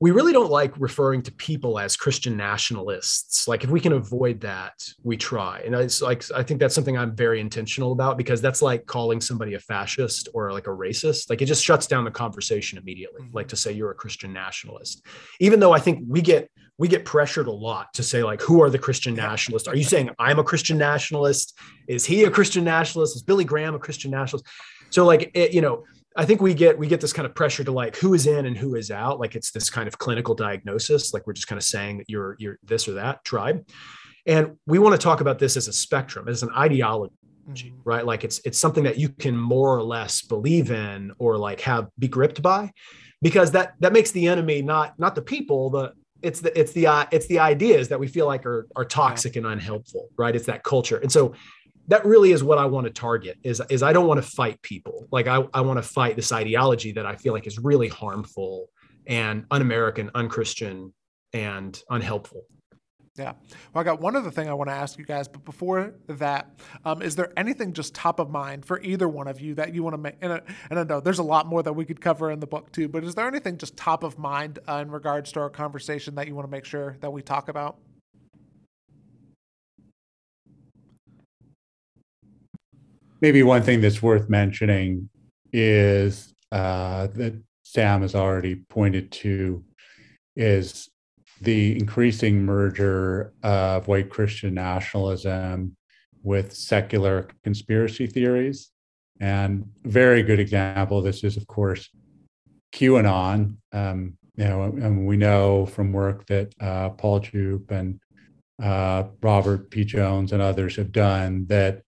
we really don't like referring to people as Christian nationalists. Like if we can avoid that, we try. And it's like I think that's something I'm very intentional about because that's like calling somebody a fascist or like a racist. Like it just shuts down the conversation immediately. Mm-hmm. Like to say you're a Christian nationalist. Even though I think we get we get pressured a lot to say like who are the Christian nationalists? Are you saying I'm a Christian nationalist? Is he a Christian nationalist? Is Billy Graham a Christian nationalist? So like it, you know, I think we get we get this kind of pressure to like who is in and who is out. Like it's this kind of clinical diagnosis. Like we're just kind of saying that you're you're this or that tribe. And we want to talk about this as a spectrum, as an ideology, mm-hmm. right? Like it's it's something that you can more or less believe in or like have be gripped by, because that that makes the enemy not not the people, the it's the it's the uh, it's the ideas that we feel like are are toxic and unhelpful, right? It's that culture. And so that really is what I want to target is, is I don't want to fight people. Like I, I want to fight this ideology that I feel like is really harmful and un-American, un-Christian and unhelpful. Yeah. Well, I got one other thing I want to ask you guys, but before that, um, is there anything just top of mind for either one of you that you want to make? And, I, and I know there's a lot more that we could cover in the book too, but is there anything just top of mind uh, in regards to our conversation that you want to make sure that we talk about? Maybe one thing that's worth mentioning is uh, that Sam has already pointed to is the increasing merger of white Christian nationalism with secular conspiracy theories. And very good example this is, of course, QAnon. Um, you know, and we know from work that uh, Paul Djupe and uh, Robert P. Jones and others have done that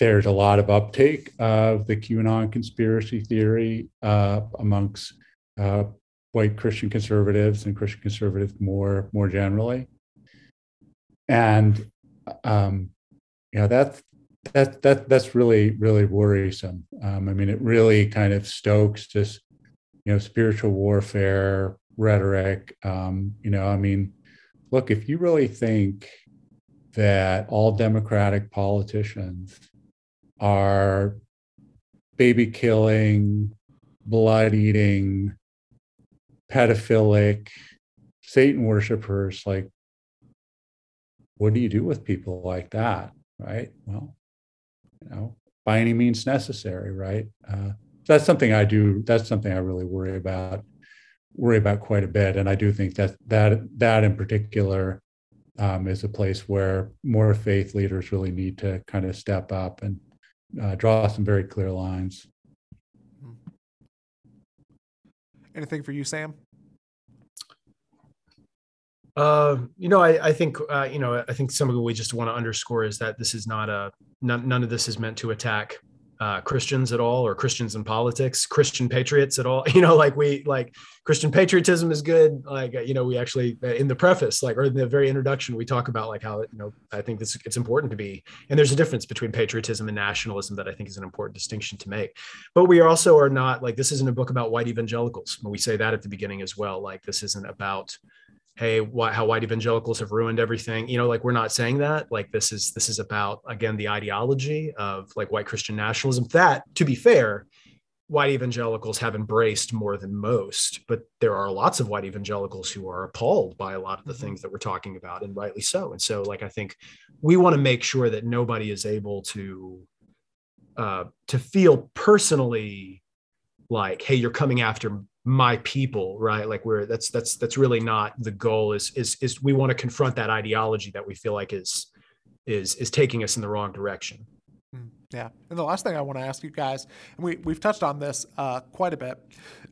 there's a lot of uptake of the QAnon conspiracy theory uh, amongst uh, white Christian conservatives and Christian conservatives more more generally. And um, you know that's that that that's really really worrisome. Um, I mean, it really kind of stokes this you know spiritual warfare rhetoric. Um, you know, I mean, look, if you really think that all Democratic politicians are baby killing, blood eating, pedophilic, Satan worshippers, like, what do you do with people like that? Right. Well, you know, by any means necessary, right? Uh, that's something I do. That's something I really worry about, worry about quite a bit. And I do think that that that in particular um, is a place where more faith leaders really need to kind of step up and uh, draw some very clear lines. Anything for you, Sam? Uh, you know, I, I think uh, you know, I think some of what we just want to underscore is that this is not a none, none of this is meant to attack uh, Christians at all or Christians in politics, Christian patriots at all. You know, like we like Christian patriotism is good. Like you know, we actually uh, in the preface, like or in the very introduction, we talk about like how you know I think this it's important to be, and there's a difference between patriotism and nationalism that I think is an important distinction to make. But we also are not like this isn't a book about white evangelicals. When we say that at the beginning as well, like this isn't about hey why, how white evangelicals have ruined everything. You know like we're not saying that. Like this is this is about again the ideology of like white christian nationalism. That to be fair white evangelicals have embraced more than most but there are lots of white evangelicals who are appalled by a lot of the mm-hmm. things that we're talking about and rightly so. And so like i think we want to make sure that nobody is able to uh to feel personally like hey you're coming after my people right? Like we're that's that's that's really not the goal is is is we want to confront that ideology that we feel like is is is taking us in the wrong direction. Mm, yeah. And the last thing i want to ask you guys and we, we've touched on this uh, quite a bit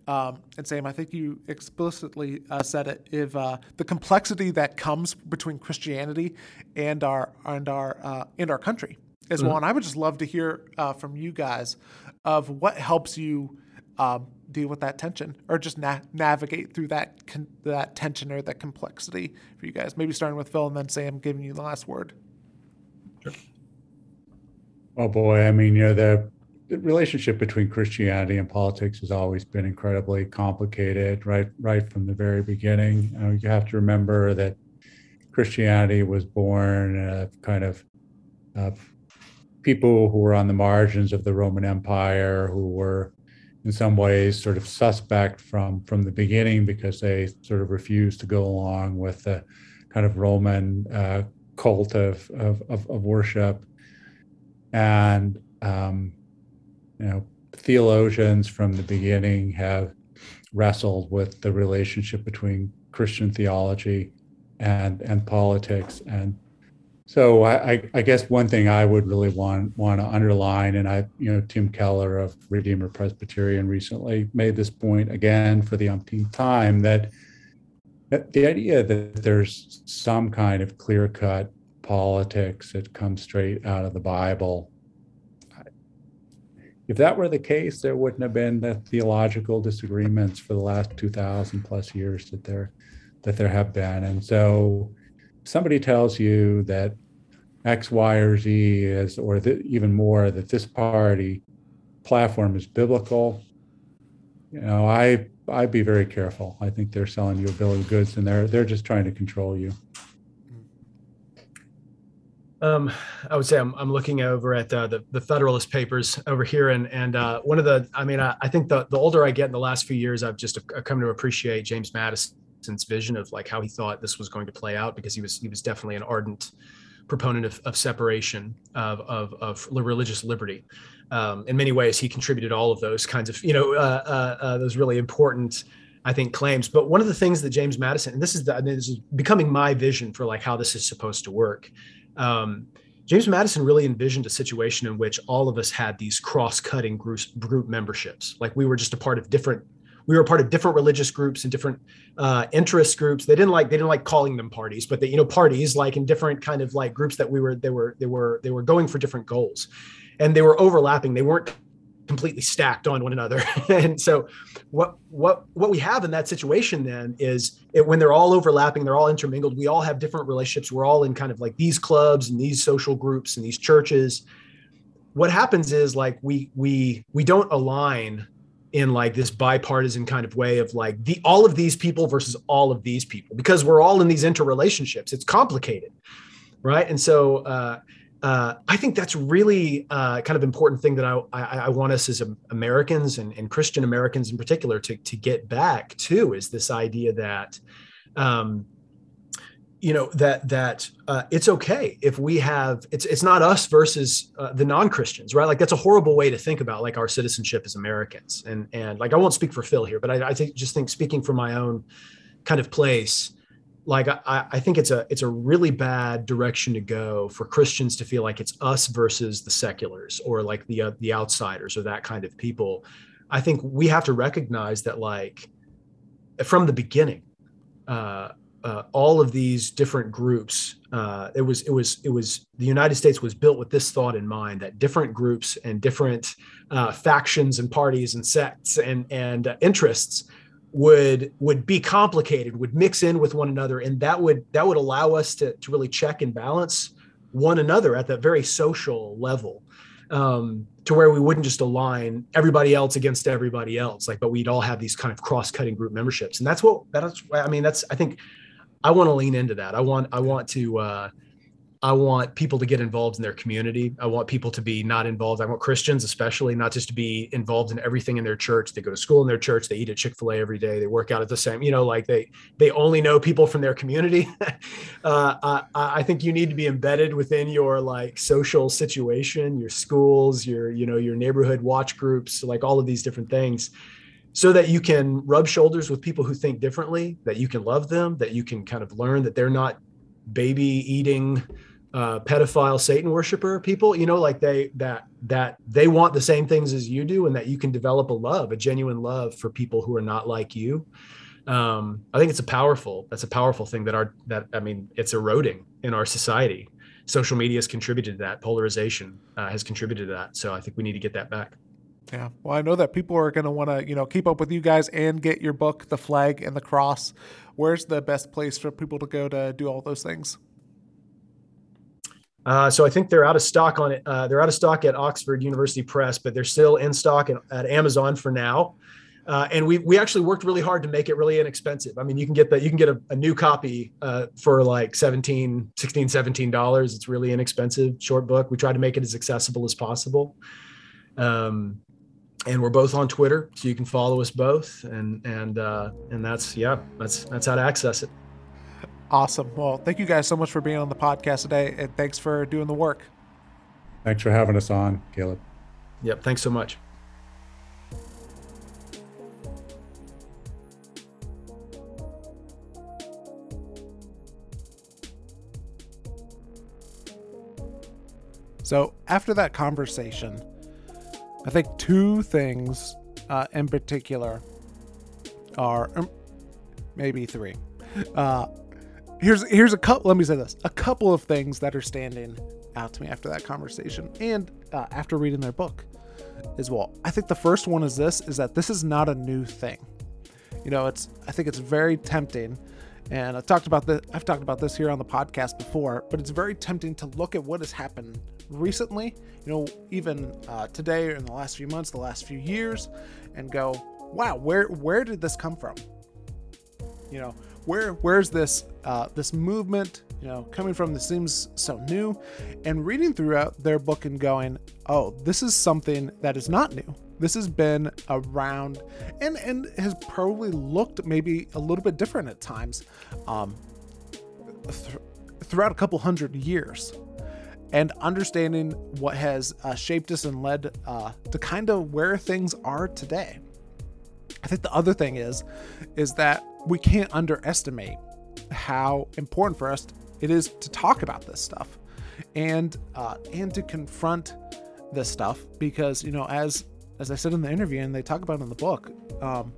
um, and sam i think you explicitly uh, said it if uh, the complexity that comes between christianity and our and our uh, and our country as mm-hmm. well and i would just love to hear uh, from you guys of what helps you um, deal with that tension or just na- navigate through that con- that tension or that complexity for you guys? Maybe starting with Phil and then Sam giving you the last word. Sure. Oh boy, I mean, you know, the, the relationship between Christianity and politics has always been incredibly complicated, right? Right from the very beginning. You, you have to remember that Christianity was born of kind of uh, people who were on the margins of the Roman Empire, who were in some ways sort of suspect from from the beginning because they sort of refused to go along with the kind of Roman uh, cult of, of, of, of worship. And, um, you know, theologians from the beginning have wrestled with the relationship between Christian theology and, and politics and so I, I, guess one thing I would really want want to underline, and I, you know, Tim Keller of Redeemer Presbyterian recently made this point again for the umpteenth time that, that the idea that there's some kind of clear cut politics that comes straight out of the Bible. If that were the case, there wouldn't have been the theological disagreements for the last two thousand plus years that there that there have been, and so somebody tells you that X, Y, or Z is, or even more, that this party platform is biblical, you know, I I'd be very careful. I think they're selling you a bill of goods, and they're they're just trying to control you. Um, I would say I'm, I'm looking over at uh, the the Federalist Papers over here, and and uh, one of the I mean I, I, think the the older I get in the last few years, I've just come to appreciate James Madison's vision of like how he thought this was going to play out because he was he was definitely an ardent proponent of, of separation of, of, of religious liberty. Um, in many ways, he contributed all of those kinds of, you know, uh, uh, uh, those really important, I think, claims. But one of the things that James Madison, and this is, the, this is becoming my vision for like how this is supposed to work. Um, James Madison really envisioned a situation in which all of us had these cross-cutting group, group memberships. Like we were just a part of different we were part of different religious groups and different uh, interest groups. They didn't like they didn't like calling them parties, but they you know parties like in different kind of like groups that we were they were they were they were going for different goals, and they were overlapping. They weren't completely stacked on one another. and so what what what we have in that situation then is it, when they're all overlapping, they're all intermingled. We all have different relationships. We're all in kind of like these clubs and these social groups and these churches. What happens is like we we we don't align in like this bipartisan kind of way of like the all of these people versus all of these people because we're all in these interrelationships. It's complicated, right? And so uh, uh, I think that's really uh, kind of important thing that I, I, I want us as Americans and, and, Christian Americans in particular to, to get back to is this idea that, um, you know, that that uh, it's okay if we have it's it's not us versus uh, the non Christians, right? Like that's a horrible way to think about like our citizenship as Americans. And and like I won't speak for Phil here, but I, I think just think speaking from my own kind of place like I, I think it's a it's a really bad direction to go for Christians to feel like it's us versus the seculars or like the uh, the outsiders or that kind of people. I think we have to recognize that like from the beginning, uh, uh, all of these different groups. Uh, it was it was it was the United States was built with this thought in mind that different groups and different uh, factions and parties and sects and and uh, interests would would be complicated would mix in with one another and that would that would allow us to, to really check and balance one another at that very social level um, to where we wouldn't just align everybody else against everybody else like but we'd all have these kind of cross-cutting group memberships and that's what that's i mean that's i think i want to lean into that i want i want to uh, I want people to get involved in their community. I want people to be not involved. I want Christians, especially, not just to be involved in everything in their church. They go to school in their church. They eat at Chick Fil A every day. They work out at the same. You know, like they they only know people from their community. uh, I, I think you need to be embedded within your like social situation, your schools, your you know your neighborhood watch groups, like all of these different things so that you can rub shoulders with people who think differently, that you can love them, that you can kind of learn that they're not baby eating uh, pedophile Satan worshiper people, you know, like they that that they want the same things as you do, and that you can develop a love, a genuine love for people who are not like you. Um, I think it's a powerful. That's a powerful thing that our that I mean, it's eroding in our society. Social media has contributed to that. Polarization uh, has contributed to that. So I think we need to get that back. Yeah. Well, I know that people are going to want to, you know, keep up with you guys and get your book, The Flag and the Cross. Where's the best place for people to go to do all those things? Uh, so I think they're out of stock on it. Uh, they're out of stock at Oxford University Press, but they're still in stock at Amazon for now. Uh, and we we actually worked really hard to make it really inexpensive. I mean, you can get that you can get a, a new copy uh, for like 17, 16, 17 dollars. It's really inexpensive short book. We try to make it as accessible as possible. Um, and we're both on Twitter, so you can follow us both. And and uh, and that's yeah, that's that's how to access it. Awesome. Well, thank you guys so much for being on the podcast today, and thanks for doing the work. Thanks for having us on, Caleb. Yep. Thanks so much. So, after that conversation, I think two things uh, in particular are um, maybe three. Uh, here's here's a couple. Let me say this: a couple of things that are standing out to me after that conversation and uh, after reading their book as well. I think the first one is this: is that this is not a new thing. You know, it's I think it's very tempting, and I've talked about this. I've talked about this here on the podcast before, but it's very tempting to look at what has happened recently. You know, even uh, today or in the last few months, the last few years, and go, "Wow, where where did this come from?" You know, where where's this uh, this movement you know coming from that seems so new and reading throughout their book and going oh this is something that is not new this has been around and and has probably looked maybe a little bit different at times um, th- throughout a couple hundred years and understanding what has uh, shaped us and led uh, to kind of where things are today I think the other thing is, is that we can't underestimate how important for us it is to talk about this stuff, and uh, and to confront this stuff because you know as as I said in the interview and they talk about in the book, um,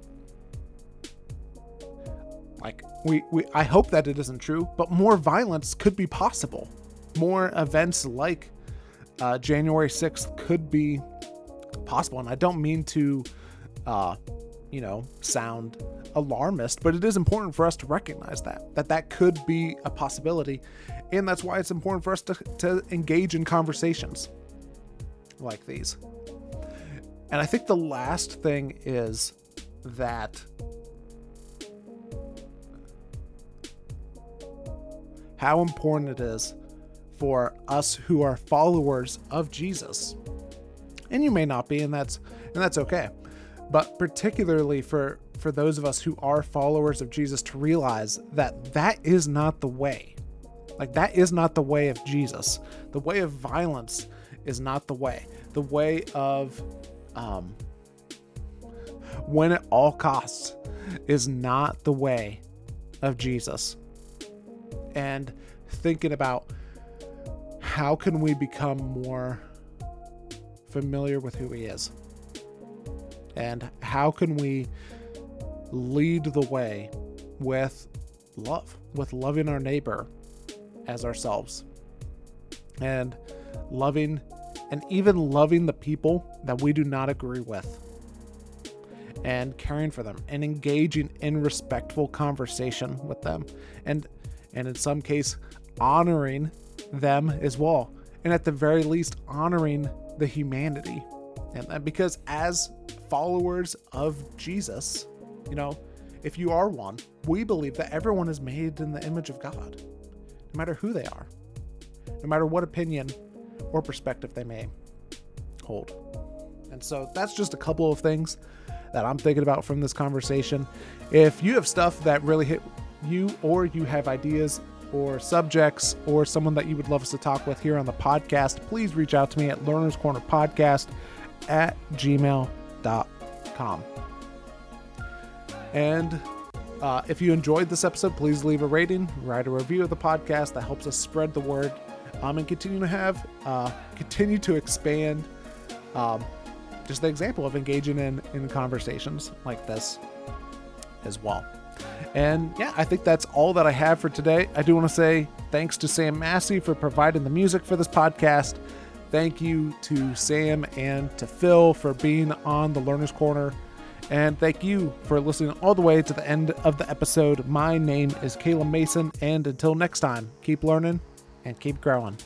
like we we I hope that it isn't true, but more violence could be possible. More events like uh, January 6th could be possible. And I don't mean to, uh, you know, sound alarmist, but it is important for us to recognize that that that could be a possibility, and that's why it's important for us to, to engage in conversations like these. And I think the last thing is that how important it is for us who are followers of Jesus. And you may not be and that's and that's okay. But particularly for for those of us who are followers of Jesus to realize that that is not the way. Like that is not the way of Jesus. The way of violence is not the way. The way of um when at all costs is not the way of Jesus. And thinking about how can we become more familiar with who he is? And how can we lead the way with love, with loving our neighbor as ourselves? And loving and even loving the people that we do not agree with and caring for them and engaging in respectful conversation with them and and in some case honoring them as well and at the very least honoring the humanity and because as followers of Jesus you know if you are one we believe that everyone is made in the image of God no matter who they are no matter what opinion or perspective they may hold and so that's just a couple of things that I'm thinking about from this conversation. If you have stuff that really hit you, or you have ideas or subjects, or someone that you would love us to talk with here on the podcast, please reach out to me at Learner's Corner Podcast at gmail.com. And uh, if you enjoyed this episode, please leave a rating, write a review of the podcast. That helps us spread the word um, and continue to have, uh, continue to expand um, just the example of engaging in in conversations like this as well. And yeah, I think that's all that I have for today. I do want to say thanks to Sam Massey for providing the music for this podcast. Thank you to Sam and to Phil for being on the Learner's Corner. And thank you for listening all the way to the end of the episode. My name is Caleb Mason, and until next time, keep learning and keep growing.